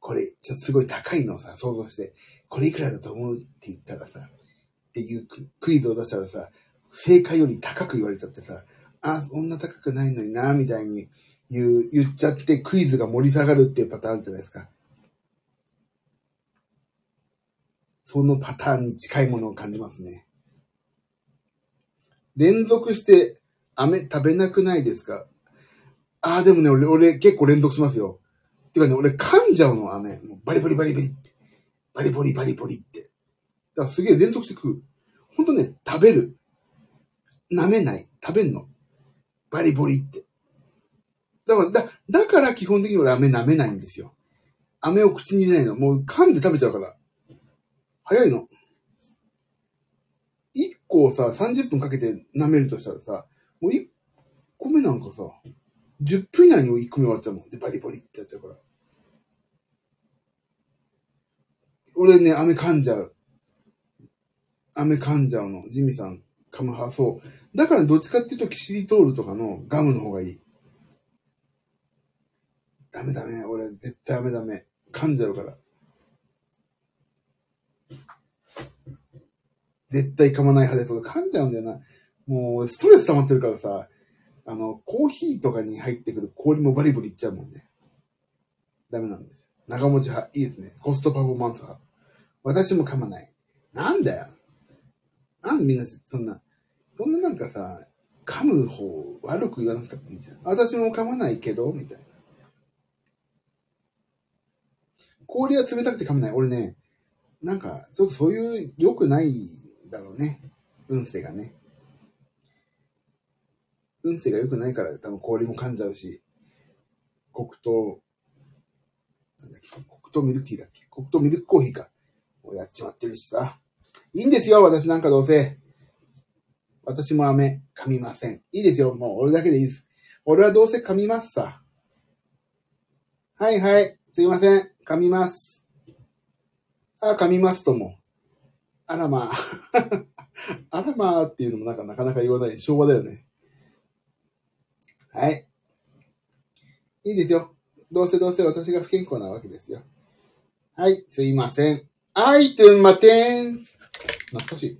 Speaker 1: これ、ちょっとすごい高いのをさ、想像して、これいくらだと思うって言ったらさ、っていうクイズを出したらさ、正解より高く言われちゃってさ、あ、そんな高くないのにな、みたいに言う、言っちゃってクイズが盛り下がるっていうパターンあるじゃないですか。そのパターンに近いものを感じますね。連続して飴食べなくないですか？ああ、でもね、俺、俺結構連続しますよ。てかね、俺噛んじゃうの、飴。もうバリバリバリバリって。バリボリバリボリって。だからすげえ連続して食う。ほんとね、食べる。舐めない。食べんの。バリボリって。だから、だ、だから基本的に俺飴舐めないんですよ。飴を口に入れないの。もう噛んで食べちゃうから。早いの。1個をさ、30分かけて舐めるとしたらさ、もう1個目なんかさ、10分以内に1個目終わっちゃうもん。で、バリバリってやっちゃうから。俺ね、飴噛んじゃう。飴噛んじゃうの。ジミさん、噛む派。そう。だからどっちかっていうと、キシリトールとかのガムの方がいい。ダメダメ。俺、絶対ダメダメ。噛んじゃうから。絶対噛まない派です。噛んじゃうんだよな。もう、ストレス溜まってるからさ、あの、コーヒーとかに入ってくる氷もバリバリいっちゃうもんね。ダメなんです。長持ち派、いいですね。コストパフォーマンス派。私も噛まない。なんだよ。なんみんな、そんな、そんななんかさ、噛む方悪く言わなくたっていいじゃん。私も噛まないけど、みたいな。氷は冷たくて噛めない。俺ね、なんか、ちょっとそういう良くないだろうね。運勢がね。運勢が良くないから多分氷も噛んじゃうし、黒糖、なんだっけ、黒糖ミルクティーだっけ？黒糖ミルクコーヒーか。もうやっちまってるしさ。いいんですよ、私なんかどうせ。私も飴噛みません。いいですよ、もう俺だけでいいです。俺はどうせ噛みますさ。はいはい、すいません、噛みます。あ、噛みますとも。あらまあ。あらまあっていうのもなんかなかなか言わない昭和だよね。はい。いいですよ。どうせどうせ私が不健康なわけですよ。はい、すいません。あいとんまてん。懐かしい。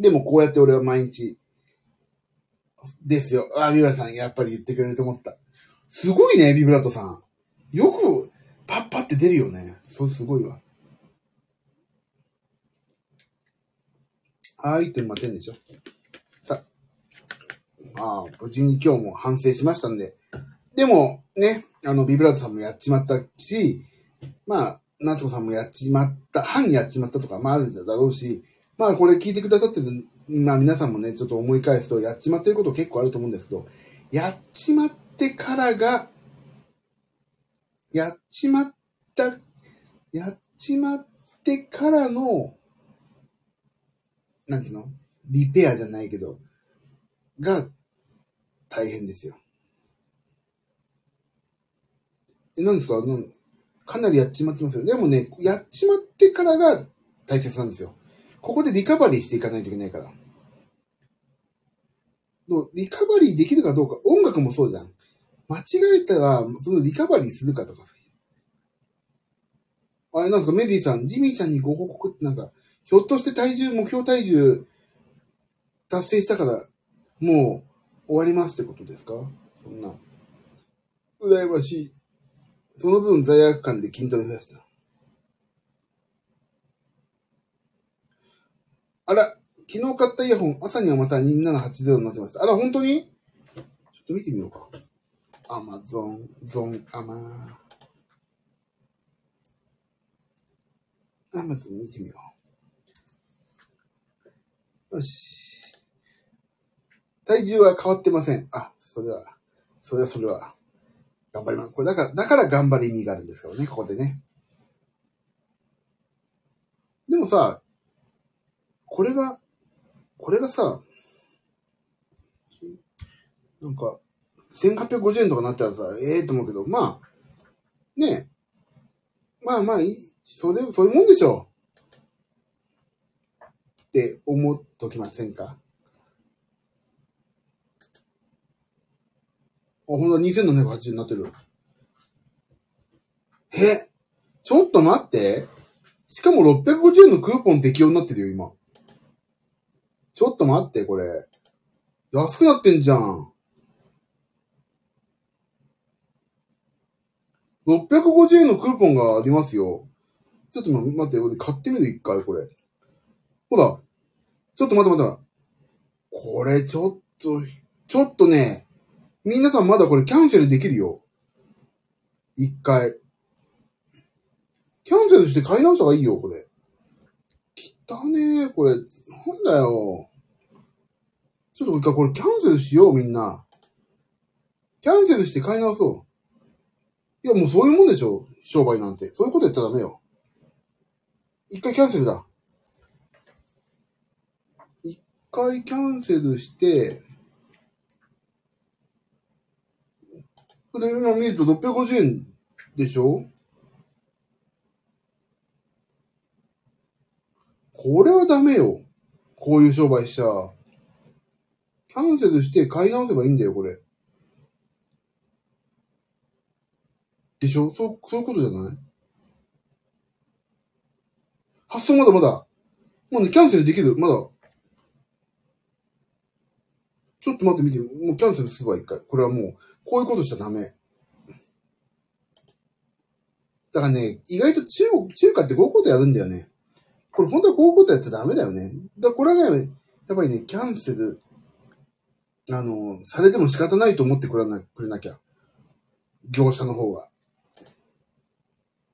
Speaker 1: でもこうやって俺は毎日、ですよ。あ、ビブラさん、やっぱり言ってくれると思った。すごいね、ビブラートさん。よく、パッパって出るよね。そう、すごいわ。はい、と待てんでしょ。さあ、あ無事に今日も反省しましたんで。でも、ね、あの、ビブラートさんもやっちまったし、まあ、夏子さんもやっちまった、半やっちまったとか、まああるだろうし、まあこれ聞いてくださってる、まあ皆さんもね、ちょっと思い返すと、やっちまってること結構あると思うんですけど、やっちまってからが、やっちまった、やっちまってからの、なんていうの？リペアじゃないけど、が大変ですよ。え、何ですか？なんかなりやっちまってますよ。でもね、やっちまってからが大切なんですよ。ここでリカバリーしていかないといけないから。リカバリーできるかどうか、音楽もそうじゃん。間違えたら、そのリカバリーするかとか。あれなんですか、メディさん、ジミーちゃんにご報告ってなんか、ひょっとして体重、目標体重達成したから、もう終わりますってことですか？そんな。羨ましい。その分罪悪感で筋トレ増やした。あら、昨日買ったイヤホン、朝にはまた2780になってました。あら、本当に？ちょっと見てみようか。アマゾン、ゾン、アマアマゾン見てみよう。よし。体重は変わってません。あ、それは、それはそれは。頑張ります。これだから、だから頑張る意味があるんですからね、ここでね。でもさ、これが、これがさ、なんか、1850円とかなったらさ、ええと思うけど、まあ、ねえ。まあまあいい、そうで、そういうもんでしょう。って思っときませんか？ほんとだ、2780円になってる。え？ちょっと待って。しかも650円のクーポン適用になってるよ、今。ちょっと待って、これ。安くなってんじゃん。650円のクーポンがありますよ。ちょっと待って、俺買ってみる、一回、これ。ほら。ちょっと待って待って。これ、ちょっと、ちょっとね、皆さんまだこれキャンセルできるよ。一回。キャンセルして買い直した方がいいよ、これ。汚ねえ、これ。なんだよ。ちょっともう一回これキャンセルしよう、みんな。キャンセルして買い直そう。いや、もうそういうもんでしょ。商売なんて。そういうことやっちゃダメよ。一回キャンセルだ。一回キャンセルして、それ今見ると650円でしょ？これはダメよ。こういう商売しちゃ。キャンセルして買い直せばいいんだよ、これ。でしょ？そう、そういうことじゃない？発送まだまだ。もうね、キャンセルできる。まだ。ちょっと待ってみて。もうキャンセルするわ、一回。これはもう、こういうことしちゃダメ。だからね、意外と中国、中華ってこういうことやるんだよね。これ本当はこういうことやっちゃダメだよね。だからこれはね、やっぱりね、キャンセル、あの、されても仕方ないと思ってくれなくれなきゃ。業者の方が。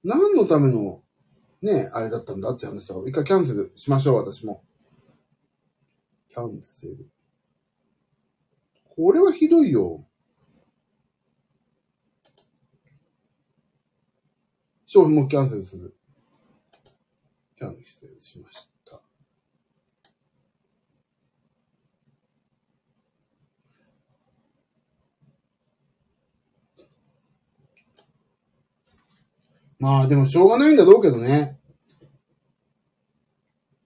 Speaker 1: 何のための、ね、あれだったんだって話だから、一回キャンセルしましょう、私も。キャンセル。これはひどいよ。商品もキャンセルする。キャンセルしました。まあでもしょうがないんだろうけどね。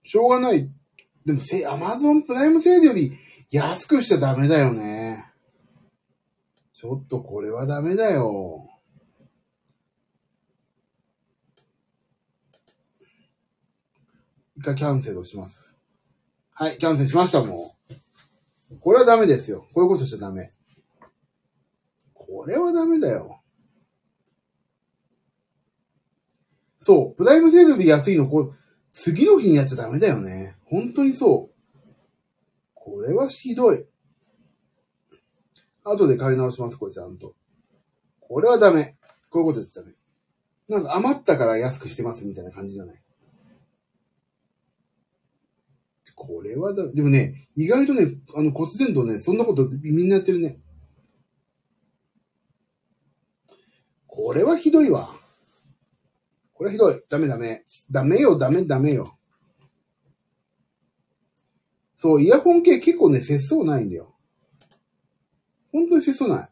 Speaker 1: しょうがない。でもせ、アマゾンプライムセールより安くしちゃダメだよね。ちょっとこれはダメだよ。一回キャンセルします。はい、キャンセルしました、もう。これはダメですよ。こういうことしちゃダメ。これはダメだよ。そう、プライムセールで安いの、こう、次の日にやっちゃダメだよね。本当にそう。これはひどい。後で買い直します、これちゃんと。これはダメ。こういうこと言っちゃダメ。なんか余ったから安くしてますみたいな感じじゃない。これはだ、でもね、意外とね、あの骨伝導ね、そんなことみんなやってるね。これはひどいわ。これはひどい。ダメダメ。ダメよ、ダメダメよ。そう、イヤホン系結構ね、節操ないんだよ。本当に節操ない。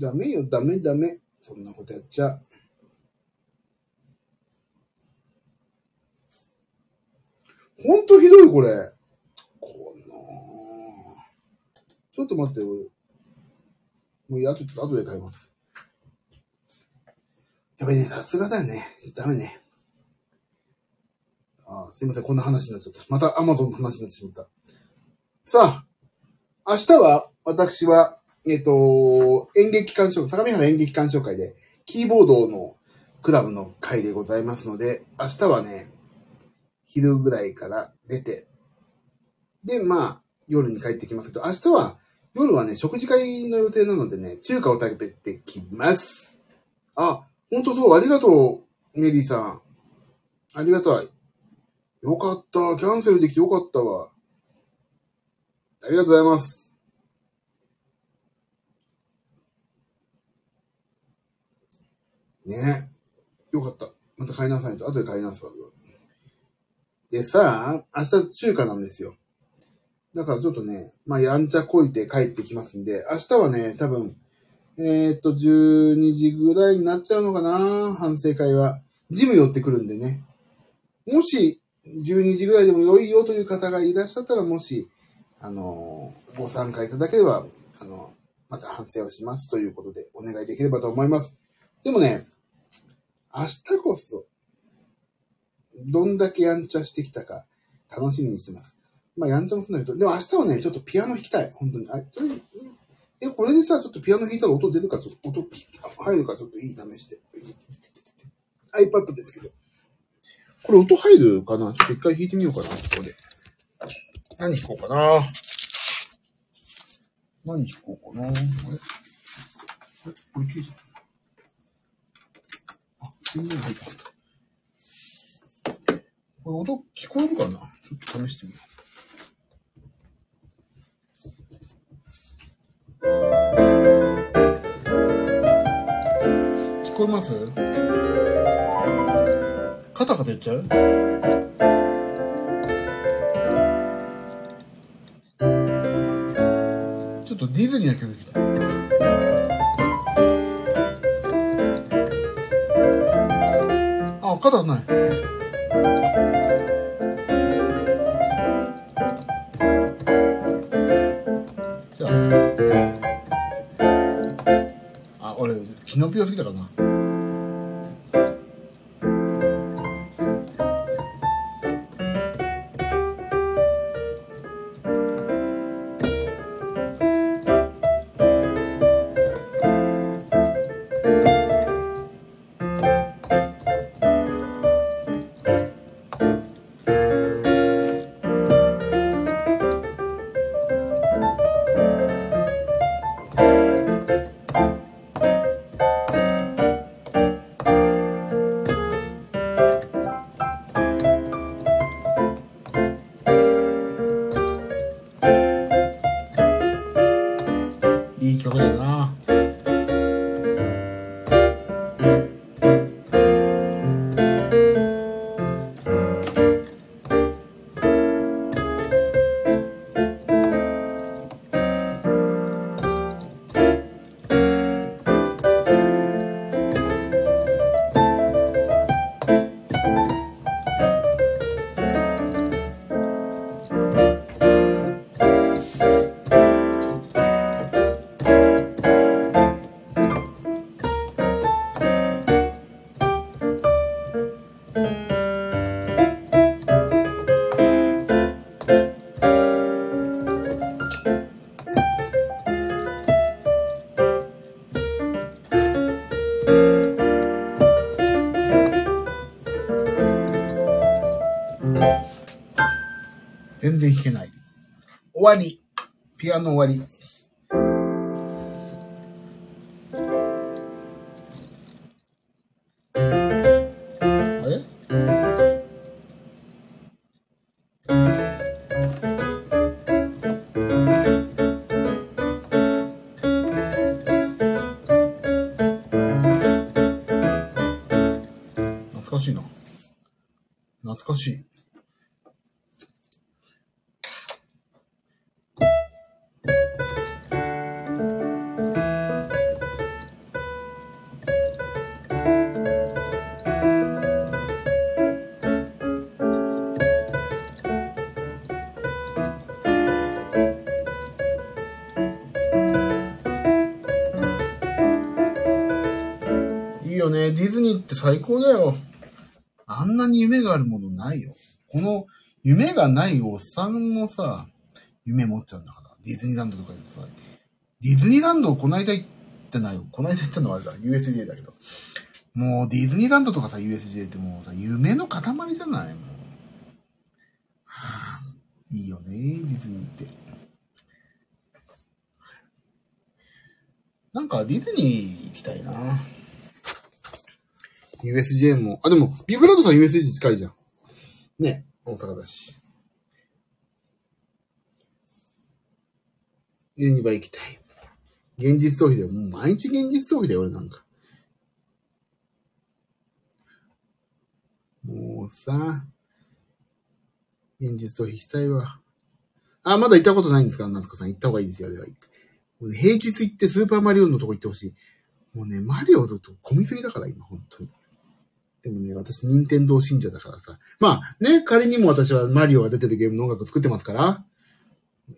Speaker 1: ダメよ、ダメダメ。そんなことやっちゃ。ほんとひどい、これ。こんなちょっと待って、俺。もう、あとちょっと後で買います。やっぱりね、さすがだよね。ダメね。あすいません、こんな話になっちゃった。またアマゾンの話になってしまった。さあ、明日は、私は、えっ、と、演劇鑑賞、相模原演劇鑑賞会で、キーボードのクラブの会でございますので、明日はね、昼ぐらいから出て、で、まあ、夜に帰ってきますけど、明日は、夜はね、食事会の予定なのでね、中華を食べてきます。あ、ほんとそう、ありがとう、ネリーさん。ありがたい。よかった。キャンセルできてよかったわ。ありがとうございます。ねえよかった。また買いなさいと。後で買いなさいわ。でさあ、明日中華なんですよ。だからちょっとね、まあ、やんちゃこいて帰ってきますんで、明日はね、多分、えーっと、12時ぐらいになっちゃうのかな反省会は。ジム寄ってくるんでね。もし、12時ぐらいでも良いよという方がいらっしゃったら、もし、あのご参加いただければ、あのまた反省をしますということで、お願いできればと思います。でもね、明日こそ、どんだけやんちゃしてきたか、楽しみにしてます。まあ、やんちゃもすんだけど、でも明日はね、ちょっとピアノ弾きたい。本当に。あ、ちょえ、これでさ、ちょっとピアノ弾いたら音出るか、ちょっと、音入るか、ちょっといい試して。iPad ですけど。これ音入るかな？ちょっと一回弾いてみようかな、ここで。何弾こうかな？何弾こうかな？あれ？あれこれ消えちゃった。あ、全然入った。これ音聞こえるかな？ちょっと試してみよう。聞こえます？カタカタ言っちゃう？ちょっとディズニーの曲聞きたあ、カタない。じゃあ。あ、俺、キノピオ好きだからな。全然弾けない。終わり。ピアノ終わり。がないおっさんもさ、夢持っちゃうんだから。ディズニーランドとかでさ、ディズニーランドをこないだ行ってないよ。こないだ行ったのはあれだ、USJ だけど。もうディズニーランドとかさ、USJ ってもうさ、夢の塊じゃない？もう。はあ、いいよね、ディズニーって。なんかディズニー行きたいな。USJ も、あ、でも、ビブラードさん USJ 近いじゃん。ね、大阪だし。ユニバ行きたい。現実逃避だよ。もう毎日現実逃避だよ、俺なんか。もうさ、現実逃避したいわ。あ、まだ行ったことないんですか夏子さん。行った方がいいですよ。では、平日行ってスーパーマリオのとこ行ってほしい。もうね、マリオだと混みすぎだから、今、本当に。でもね、私、任天堂信者だからさ。まあ、ね、仮にも私はマリオが出てるゲームの音楽を作ってますから、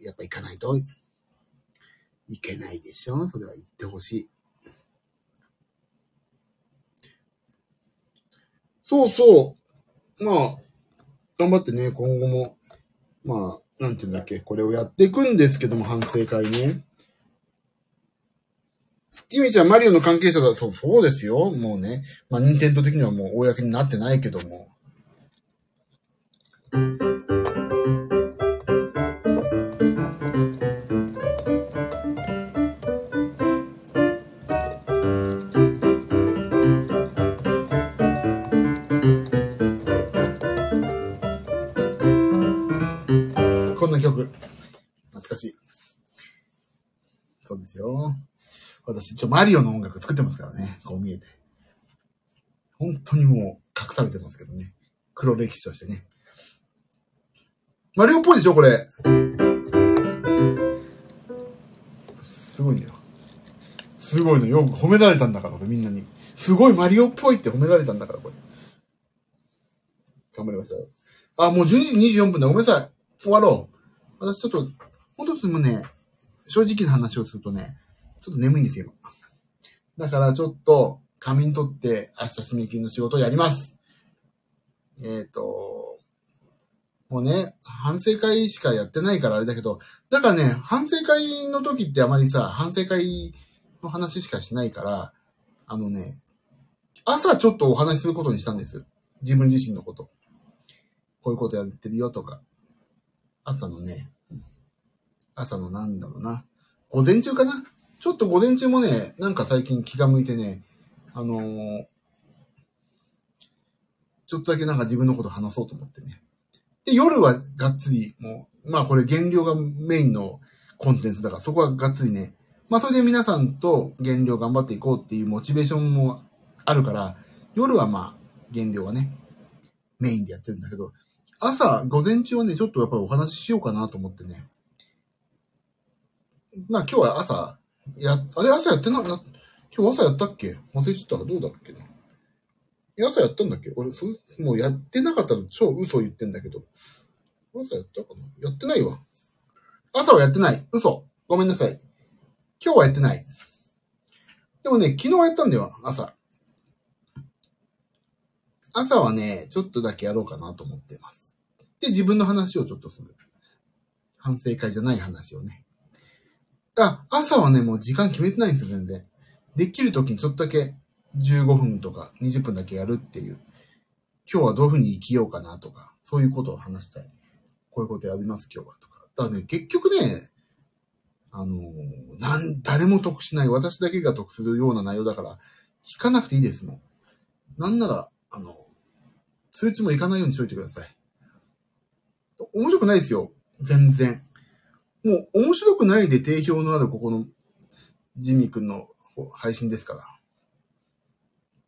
Speaker 1: やっぱ行かないといけないでしょ？それは行ってほしい。そうそう。まあ、頑張ってね、今後も、まあ、なんていうんだっけ、これをやっていくんですけども、反省会ね。ジミちゃん、マリオの関係者だ。そう、そうですよ。もうね。まあ、任天堂的にはもう公になってないけども。ですよ。私、ちょ、マリオの音楽作ってますからね。こう見えて。本当にもう隠されてますけどね。黒歴史としてね。マリオっぽいでしょこれ。すごいんだよ。すごいの。よく褒められたんだから、みんなに。すごいマリオっぽいって褒められたんだから、これ。頑張りましたよ。あ、もう12時24分だ。ごめんなさい。終わろう。私ちょっと、本当にもね、正直な話をするとね、ちょっと眠いんですよ、今。だからちょっと、仮眠取って、明日締め切りの仕事をやります。えっ、と、もうね、反省会しかやってないからあれだけど、だからね、反省会の時ってあまりさ、反省会の話しかしないから、あのね、朝ちょっとお話しすることにしたんです。自分自身のこと。こういうことやってるよとか。朝のね、朝のなんだろうな。午前中かな？ちょっと午前中もね、なんか最近気が向いてね、あのーちょっとだけなんか自分のこと話そうと思ってね。で、夜はがっつり、もう、まあこれ減量がメインのコンテンツだから、そこはがっつりね、まあそれで皆さんと減量頑張っていこうっていうモチベーションもあるから、夜はまあ減量はね、メインでやってるんだけど、朝、午前中はね、ちょっとやっぱりお話ししようかなと思ってね。まあ今日は朝、や、あれ朝やってな、今日朝やったっけ？忘れちゃったどうだっけな。朝やったんだっけ？俺、そもうやってなかったら超嘘言ってんだけど。朝やったかな？やってないわ。朝はやってない。嘘。ごめんなさい。今日はやってない。でもね、昨日はやったんだよ、朝。朝はね、ちょっとだけやろうかなと思ってます。で、自分の話をちょっとする。反省会じゃない話をね。あ、朝はね、もう時間決めてないんですよ、全然。できる時にちょっとだけ15分とか20分だけやるっていう。今日はどういう風に生きようかなとか、そういうことを話したい。こういうことやります、今日はとか。だからね、結局ね、あのーなん、誰も得しない、私だけが得するような内容だから、聞かなくていいですもん。なんなら、あの、通知もいかないようにしといてください。面白くないですよ。全然。もう、面白くないで定評のあるここの、ジミー君の配信ですから。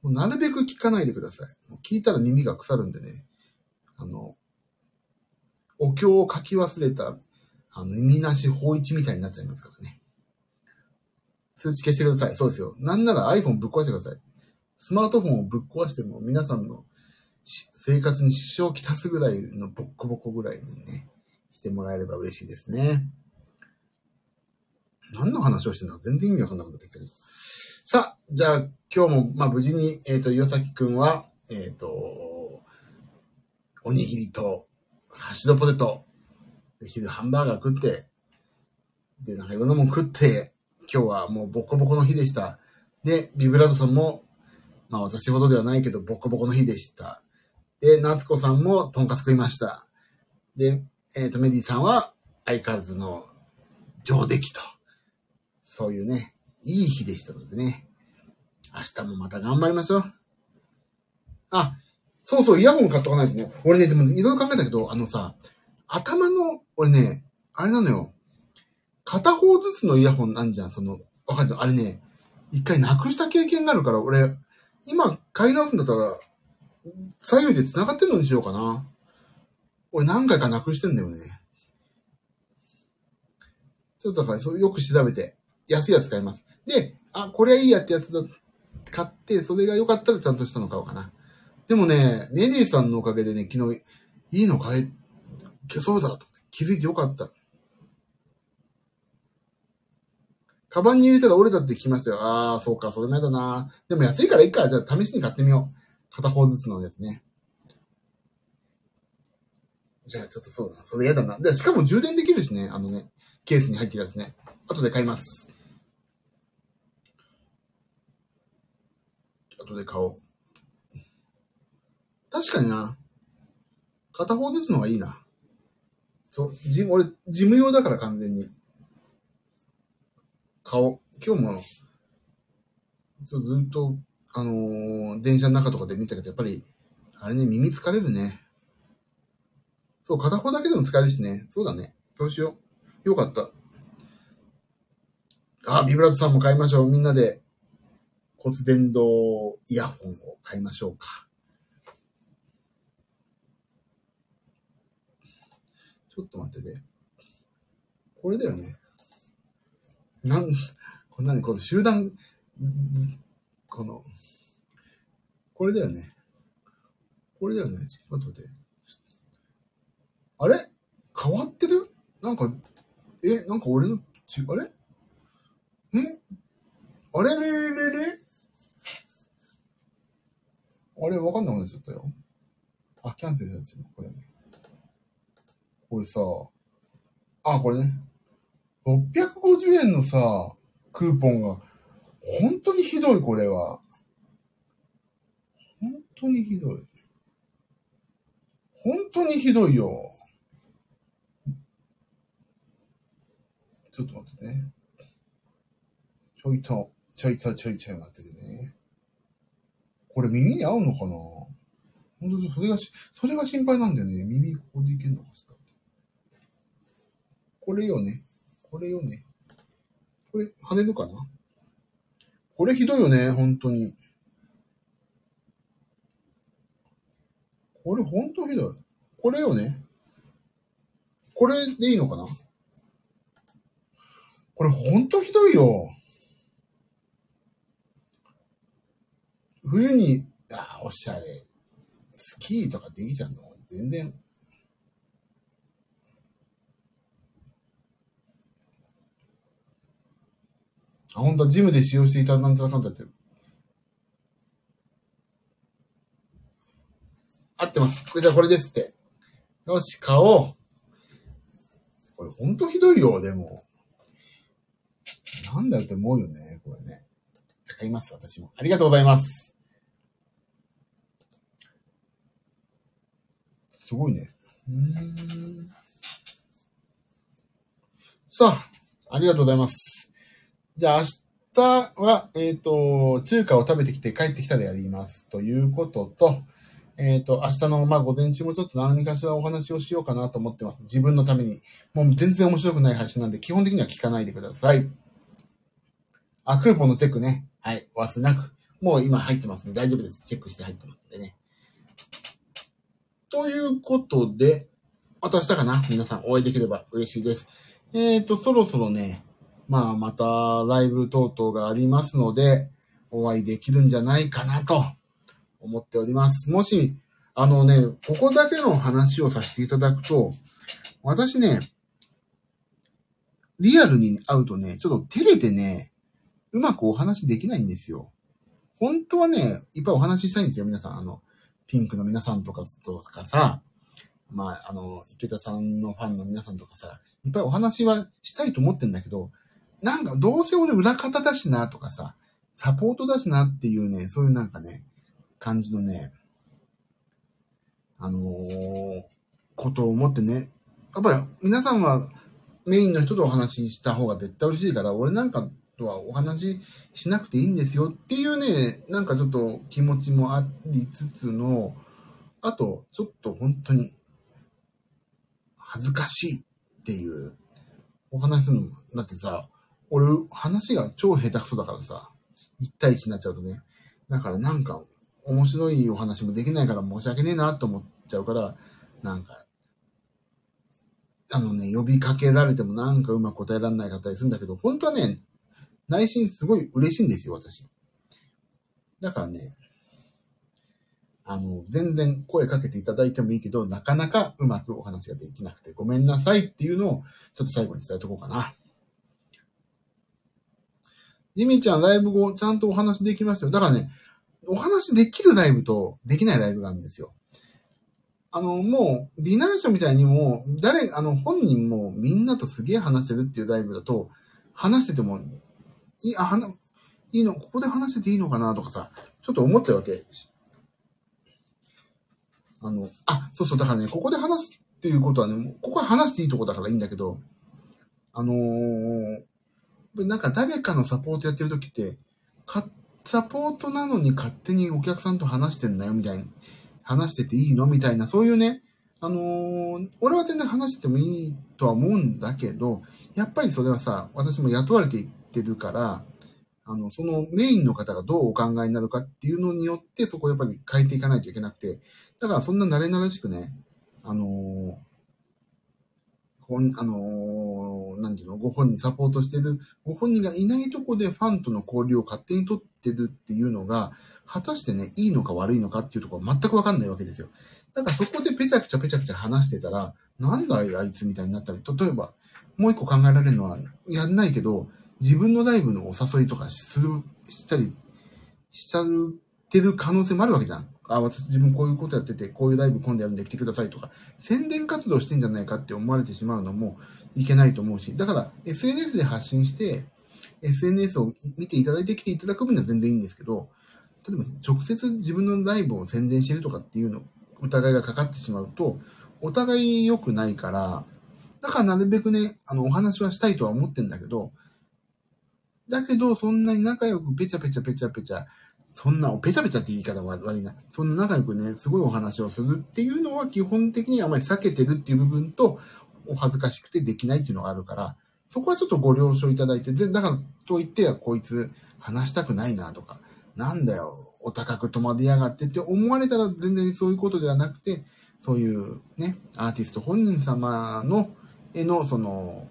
Speaker 1: もうなるべく聞かないでください。もう聞いたら耳が腐るんでね。あの、お経を書き忘れた、あの、耳なし法一みたいになっちゃいますからね。通知消してください。そうですよ。なんなら iPhone ぶっ壊してください。スマートフォンをぶっ壊しても皆さんの生活に支障をきたすぐらいのボッコボコぐらいにね、してもらえれば嬉しいですね。何の話をしてんだ全然意味わかんなくなってきたけど。さあ、じゃあ今日も、まあ無事に、えっ、と、岩崎くんは、えっ、と、おにぎりと、ハッシュドポテト、昼ハンバーガー食って、で、なんかいろんなもん食って、今日はもうボコボコの日でした。で、ビブラートさんも、まあ私ほどではないけど、ボコボコの日でした。で、夏子さんもとんかつ食いました。で、えっ、と、メディさんは相変わらずの上出来と。そういうね、いい日でしたのでね。明日もまた頑張りましょう。あ、そうそう、イヤホン買っとかないとね。俺ね、でもいろいろ考えたけど、あのさ、頭の、俺ね、あれなのよ。片方ずつのイヤホンなんじゃん、その、わかんない。あれね、一回なくした経験があるから、俺、今買い直すんだったら、左右で繋がってんのにしようかな。俺何回かなくしてんだよね。ちょっとだから、よく調べて、安いやつ買います。で、あ、これはいいやってやつだ、買って、それが良かったらちゃんとしたの買おうかな。でもね、メディさんのおかげでね、昨日、いいの買え、消そうだと気づいてよかった。カバンに入れたら折れたって聞きましたよ。ああ、そうか、それもやだな。でも安いからいいか。じゃあ試しに買ってみよう。片方ずつのやつね。じゃあちょっとそうだな。それやだな。で、しかも充電できるしね。あのね、ケースに入ってるやつね。後で買います。後で買おう。確かにな。片方ずつのがいいな。そう、ジム、俺、事務用だから完全に。顔。今日も、ずっと、あのー電車の中とかで見たけど、やっぱり、あれね、耳疲れるね。そう、片方だけでも使えるしね。そうだね。そうしよう。よかった。あ、ビブラートさんも買いましょう。みんなで骨伝導イヤホンを買いましょうか。ちょっと待ってね。これだよね。なん、こんなに、この集団、この、これだよね。これだよね。ちょっと待って。あれ？変わってる？なんか、え、なんか俺の、あれ？え？あれ？れれ？れれ？あれわかんなくなっちゃったよ。あ、キャンセルされちゃう。これね。これさ、あ、これね。650円のさ、クーポンが、本当にひどい、これは。本当にひどい。本当にひどいよ。ちょっと待ってね。ちょいと、ちょいとちょいちょい待っててね。これ耳に合うのかな？本当にそれがし、それが心配なんだよね。耳ここでいけんのかしら。これよね。これよね。これ、跳ねるかな？これひどいよね、本当に。これ本当ひどい。これよね。これでいいのかな？これ本当ひどいよ。冬に、ああおしゃれ。スキーとかできちゃうの？全然。あ、本当ジムで使用していたなんちゃらかんだって。合ってます。これじゃあこれですって。よし、買おう。これほんとひどいよ、でも。なんだよって思うよね、これね。買います、私も。ありがとうございます。すごいね。うん。さあ、ありがとうございます。じゃあ明日は、えっ、と、中華を食べてきて帰ってきたでやります。ということと、えっ、と、明日の、まあ、午前中もちょっと何かしらお話をしようかなと思ってます。自分のために。もう全然面白くない配信なんで、基本的には聞かないでください。あ、クーポンのチェックね。はい。お忘れなく。もう今入ってますんで大丈夫です。チェックして入ってますんでね。ということで、また明日かな？皆さんお会いできれば嬉しいです。えっ、と、そろそろね、まあ、またライブ等々がありますので、お会いできるんじゃないかなと思っております。もし、あのね、ここだけの話をさせていただくと、私ね、リアルに会うとね、ちょっと照れてね、うまくお話できないんですよ。本当はね、いっぱいお話ししたいんですよ、皆さん。あの、ピンクの皆さんとかとかさ、まあ、あの、池田さんのファンの皆さんとかさ、いっぱいお話はしたいと思ってんだけど、なんかどうせ俺裏方だしなとかさ、サポートだしなっていうね、そういうなんかね、感じのね、あのーことを思ってね、やっぱり皆さんはメインの人とお話しした方が絶対嬉しいから、俺なんかとはお話ししなくていいんですよっていうね、なんかちょっと気持ちもありつつの、あと、ちょっと本当に恥ずかしいっていうお話するの。だってさ、俺話が超下手くそだからさ、1対1になっちゃうとね。だからなんか面白いお話もできないから申し訳ねえなと思っちゃうから、なんか、あのね、呼びかけられてもなんかうまく答えられない方するんだけど、本当はね、内心すごい嬉しいんですよ、私。だからね、あの、全然声かけていただいてもいいけど、なかなかうまくお話ができなくてごめんなさいっていうのを、ちょっと最後に伝えとこうかな。ジミーちゃんライブ後、ちゃんとお話できますよ。だからね、お話できるライブとできないライブがあるんですよ。あの、もう、ディナーショーみたいにも、誰、あの、本人もみんなとすげえ話してるっていうライブだと、話してても、いい、あ、話、いいの、ここで話してていいのかなとかさ、ちょっと思っちゃうわけ。あの、あ、そうそう、だからね、ここで話すっていうことはね、ここは話していいとこだからいいんだけど、あのーなんか誰かのサポートやってる時って、か、サポートなのに勝手にお客さんと話してんだよ、みたいに。話してていいのみたいな、そういうね、あのー俺は全然話してもいいとは思うんだけど、やっぱりそれはさ、私も雇われていってるから、あの、そのメインの方がどうお考えになるかっていうのによって、そこをやっぱり変えていかないといけなくて、だからそんな慣れ慣れしくね、あのーほん、あのーなんていうの、ご本人サポートしてる、ご本人がいないとこでファンとの交流を勝手に取ってるっていうのが、果たしてね、いいのか悪いのかっていうところは全くわかんないわけですよ。だからそこでペチャクチャペチャクチャ話してたら、なんだあいつみたいになったり、例えば、もう一個考えられるのは、やんないけど、自分のライブのお誘いとかする、したり、しちゃってる可能性もあるわけじゃん。あ、私自分こういうことやってて、こういうライブ今度やるんで来てくださいとか、宣伝活動してんじゃないかって思われてしまうのもいけないと思うし、だから SNS で発信して、SNS を見ていただいて来ていただく分には全然いいんですけど、例えば直接自分のライブを宣伝してるとかっていうの、疑いがかかってしまうと、お互い良くないから、だからなるべくね、あの、お話はしたいとは思ってんだけど、だけど、そんなに仲良くペチャペチャペチャペチャ、そんな、ペチャペチャって言い方は悪いな。そんな仲良くね、すごいお話をするっていうのは基本的にあまり避けてるっていう部分と、お恥ずかしくてできないっていうのがあるから、そこはちょっとご了承いただいて、で、だからと言ってはこいつ話したくないなとか、なんだよ、お高く戸惑いやがってって思われたら全然そういうことではなくて、そういうね、アーティスト本人様の、へのその、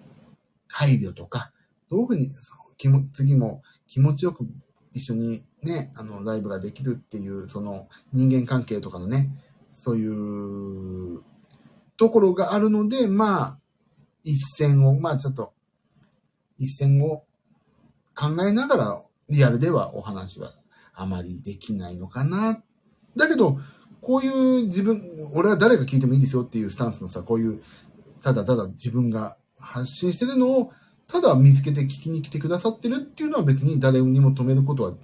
Speaker 1: 配慮とか、どういうふうに、気も次も気持ちよく一緒にね、あの、ライブができるっていう、その人間関係とかのね、そういうところがあるので、まあ、一線を、まあちょっと、一線を考えながら、リアルではお話はあまりできないのかな。だけど、こういう自分、俺は誰が聞いてもいいですよっていうスタンスのさ、こういう、ただただ自分が発信してるのを、ただ見つけて聞きに来てくださってるっていうのは別に誰にも止めることは、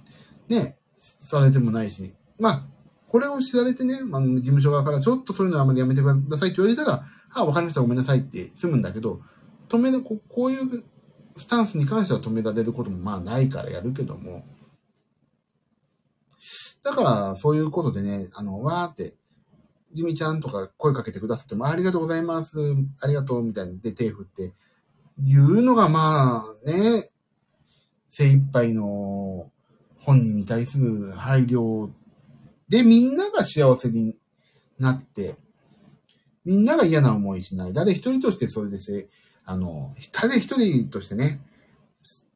Speaker 1: ね、されてもないし。まあ、これを知られてね、まあ、事務所側からちょっとそういうのはあまりやめてくださいって言われたら、あ、わかりました、ごめんなさいって済むんだけど、止める、ここういうスタンスに関しては止められることもまあないからやるけども、だから、そういうことでね、あの、わーって、ジミちゃんとか声かけてくださっても、ありがとうございます、ありがとう、みたいなで手振って、言うのがまあね、精一杯の本人に対する配慮で、みんなが幸せになって、みんなが嫌な思いしない。誰一人としてそれでせ、あの、誰一人としてね、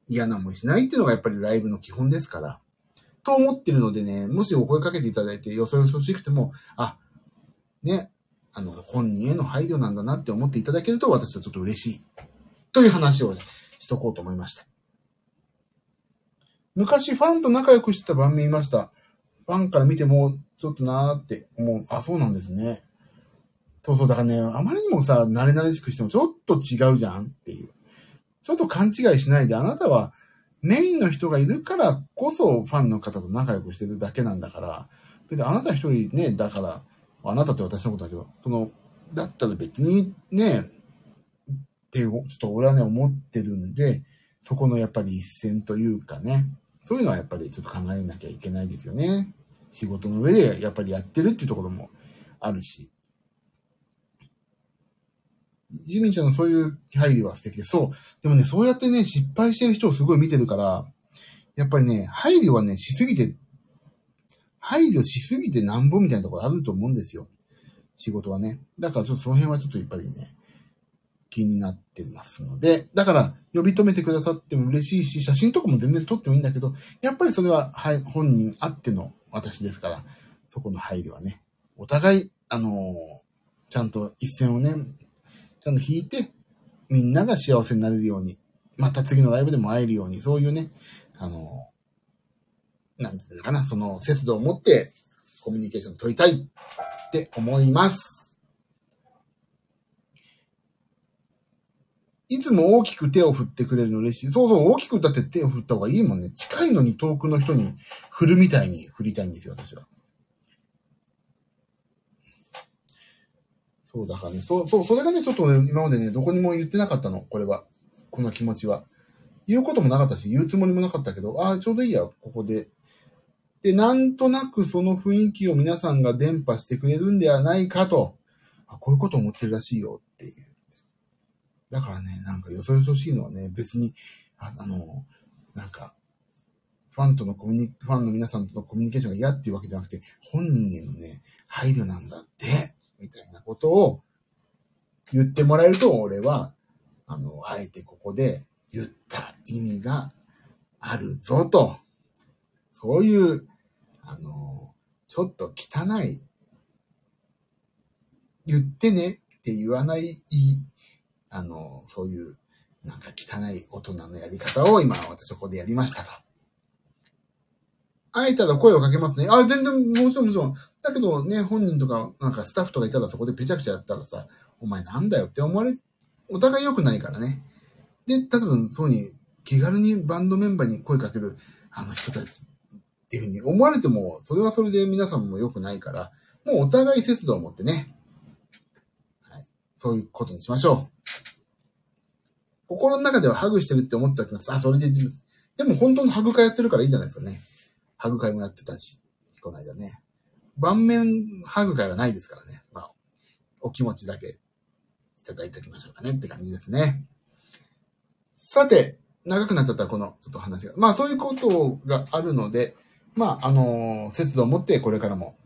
Speaker 1: 嫌な思いしないっていうのがやっぱりライブの基本ですから。と思ってるのでね、もしお声かけていただいて、よそよそしくても、あ、ね、あの、本人への配慮なんだなって思っていただけると私はちょっと嬉しい。という話をねしとこうと思いました。昔ファンと仲良くしてた番組いました。ファンから見ても、ちょっとなーって思う。あ、そうなんですね。そうそう、だからね、あまりにもさ、慣れ慣れしくしてもちょっと違うじゃんっていう。ちょっと勘違いしないで、あなたはメインの人がいるからこそファンの方と仲良くしてるだけなんだから、別にあなた一人ね、だから、あなたって私のことだけど、その、だったら別にね、ってちょっと俺はね、思ってるんで、そこのやっぱり一線というかね、そういうのはやっぱりちょっと考えなきゃいけないですよね。仕事の上でやっぱりやってるっていうところもあるし。ジミンちゃんのそういう配慮は素敵で。そう。でもね、そうやってね、失敗してる人をすごい見てるから、やっぱりね、配慮はね、しすぎて、配慮しすぎてなんぼみたいなところあると思うんですよ。仕事はね。だからちょっとその辺はちょっとやっぱりね、気になってますので、だから呼び止めてくださっても嬉しいし、写真とかも全然撮ってもいいんだけど、やっぱりそれは、はい、本人あっての私ですから、そこの配慮はね、お互い、あのー、ちゃんと一線をね、ちゃんと引いて、みんなが幸せになれるように、また次のライブでも会えるように、そういうね、あの、なんていうのかな、その節度を持ってコミュニケーション取りたいって思います。いつも大きく手を振ってくれるの嬉しい。そうそう、大きくだって手を振った方がいいもんね。近いのに遠くの人に振るみたいに振りたいんですよ、私は。そう、だからね、そう、そう、それがね、ちょっとね、今までね、どこにも言ってなかったの、これは。この気持ちは。言うこともなかったし、言うつもりもなかったけど、ああ、ちょうどいいや、ここで。で、なんとなくその雰囲気を皆さんが伝播してくれるんではないかと。あ、こういうこと思ってるらしいよっていう。だからね、なんかよそよそしいのはね、別に、ああの、なんか、ファンとのコミュニ、ファンの皆さんとのコミュニケーションが嫌っていうわけじゃなくて、本人へのね、配慮なんだって。みたいなことを言ってもらえると、俺は、あの、あえてここで言った意味があるぞと、そういう、あの、ちょっと汚い、言ってねって言わない、あの、そういう、なんか汚い大人のやり方を今私はここでやりましたと。会えたら声をかけますね。あ、全然、もちろんもちろん。だけどね、本人とか、なんかスタッフとかいたらそこでペチャクチャやったらさ、お前なんだよって思われ、お互い良くないからね。で、多分そうに気軽にバンドメンバーに声かけるあの人たちっていうふうに思われても、それはそれで皆さんも良くないから、もうお互い節度を持ってね、そういうことにしましょう。心の中ではハグしてるって思っておきます。あ、それで自分。でも本当のハグ会やってるからいいじゃないですかね。ハグ会もやってたし、この間ね。盤面ハグ会はないですからね。まあ、お気持ちだけいただいておきましょうかねって感じですね。さて、長くなっちゃったこのちょっと話が。まあそういうことがあるので、まああの、節度を持ってこれからも、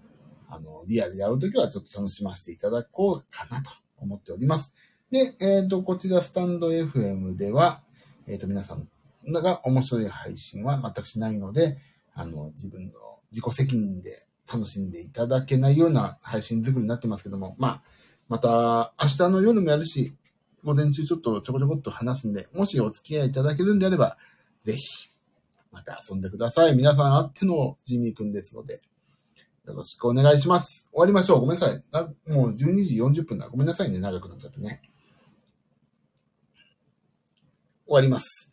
Speaker 1: あの、リアルで会うときはちょっと楽しませていただこうかなと思っております。で、えっ、ー、と、こちらスタンド FM では、えっ、ー、と、皆さんが面白い配信は全くしないので、あの、自分の自己責任で楽しんでいただけないような配信作りになってますけども、まあ、また明日の夜もやるし、午前中ちょっとちょこちょこっと話すんで、もしお付き合いいただけるんであれば、ぜひ、また遊んでください。皆さんあってのジミーくんですので、よろしくお願いします。終わりましょう。ごめんなさい。もう12時40分だ。ごめんなさいね。長くなっちゃってね。終わります。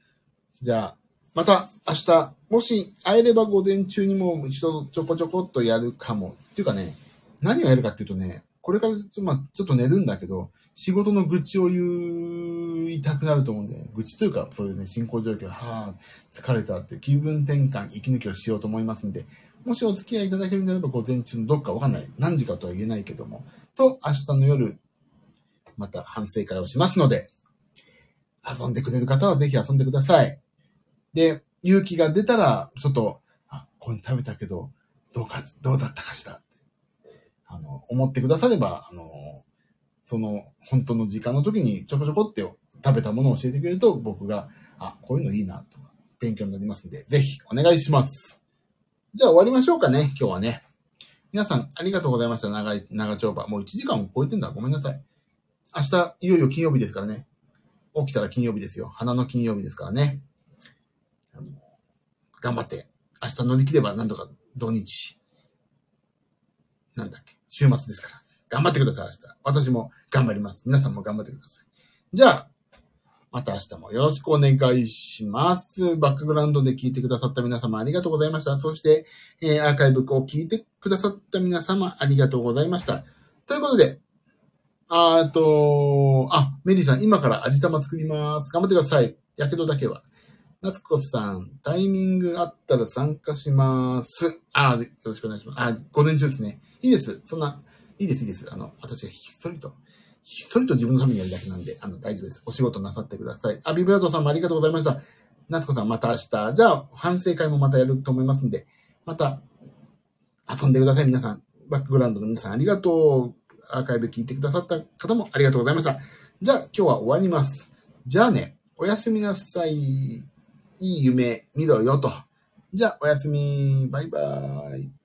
Speaker 1: じゃあ、また明日、もし会えれば午前中にも一度ちょこちょこっとやるかも。っていうかね、何をやるかっていうとね、これからちょ,、まあ、ちょっと寝るんだけど、仕事の愚痴を言いたくなると思うんで、愚痴というか、そういうね、進行状況、はあ、疲れたって気分転換、息抜きをしようと思いますんで、もしお付き合いいただけるんであれば、午前中のどっかわかんない。何時かとは言えないけども、と、明日の夜、また反省会をしますので、遊んでくれる方はぜひ遊んでください。で、勇気が出たら、ちょっと、あ、これ食べたけど、どうか、どうだったかしら？って、あの、思ってくだされば、あの、その、本当の時間の時にちょこちょこって食べたものを教えてくれると、僕が、あ、こういうのいいな、とか、勉強になりますんで、ぜひお願いします。じゃあ終わりましょうかね、今日はね。皆さん、ありがとうございました。長い、長丁場。もう1時間を超えてんだ。ごめんなさい。明日、いよいよ金曜日ですからね。起きたら金曜日ですよ。花の金曜日ですからね。頑張って、明日乗り切ればなんとか土日、なんだっけ、週末ですから。頑張ってください、明日。私も頑張ります。皆さんも頑張ってください。じゃあ、また明日もよろしくお願いします。バックグラウンドで聞いてくださった皆様ありがとうございました。そして、えー、アーカイブを聞いてくださった皆様ありがとうございました。ということで、あと、あ、メリーさん、今から味玉作ります。頑張ってください。やけどだけは。夏子さん、タイミングあったら参加します。あ、よろしくお願いします。あ、午前中ですね。いいです。そんな、いいです、いいです。あの、私はひっそりと、ひっそりと自分のためにやるだけなんで、あの、大丈夫です。お仕事なさってください。あ、ビブラートさんもありがとうございました。夏子さん、また明日。じゃあ、反省会もまたやると思いますんで、また、遊んでください、皆さん。バックグラウンドの皆さん、ありがとう。アーカイブ聞いてくださった方もありがとうございました。じゃあ、今日は終わります。じゃあね、おやすみなさい。いい夢見ろよと。じゃあ、おやすみ。バイバーイ。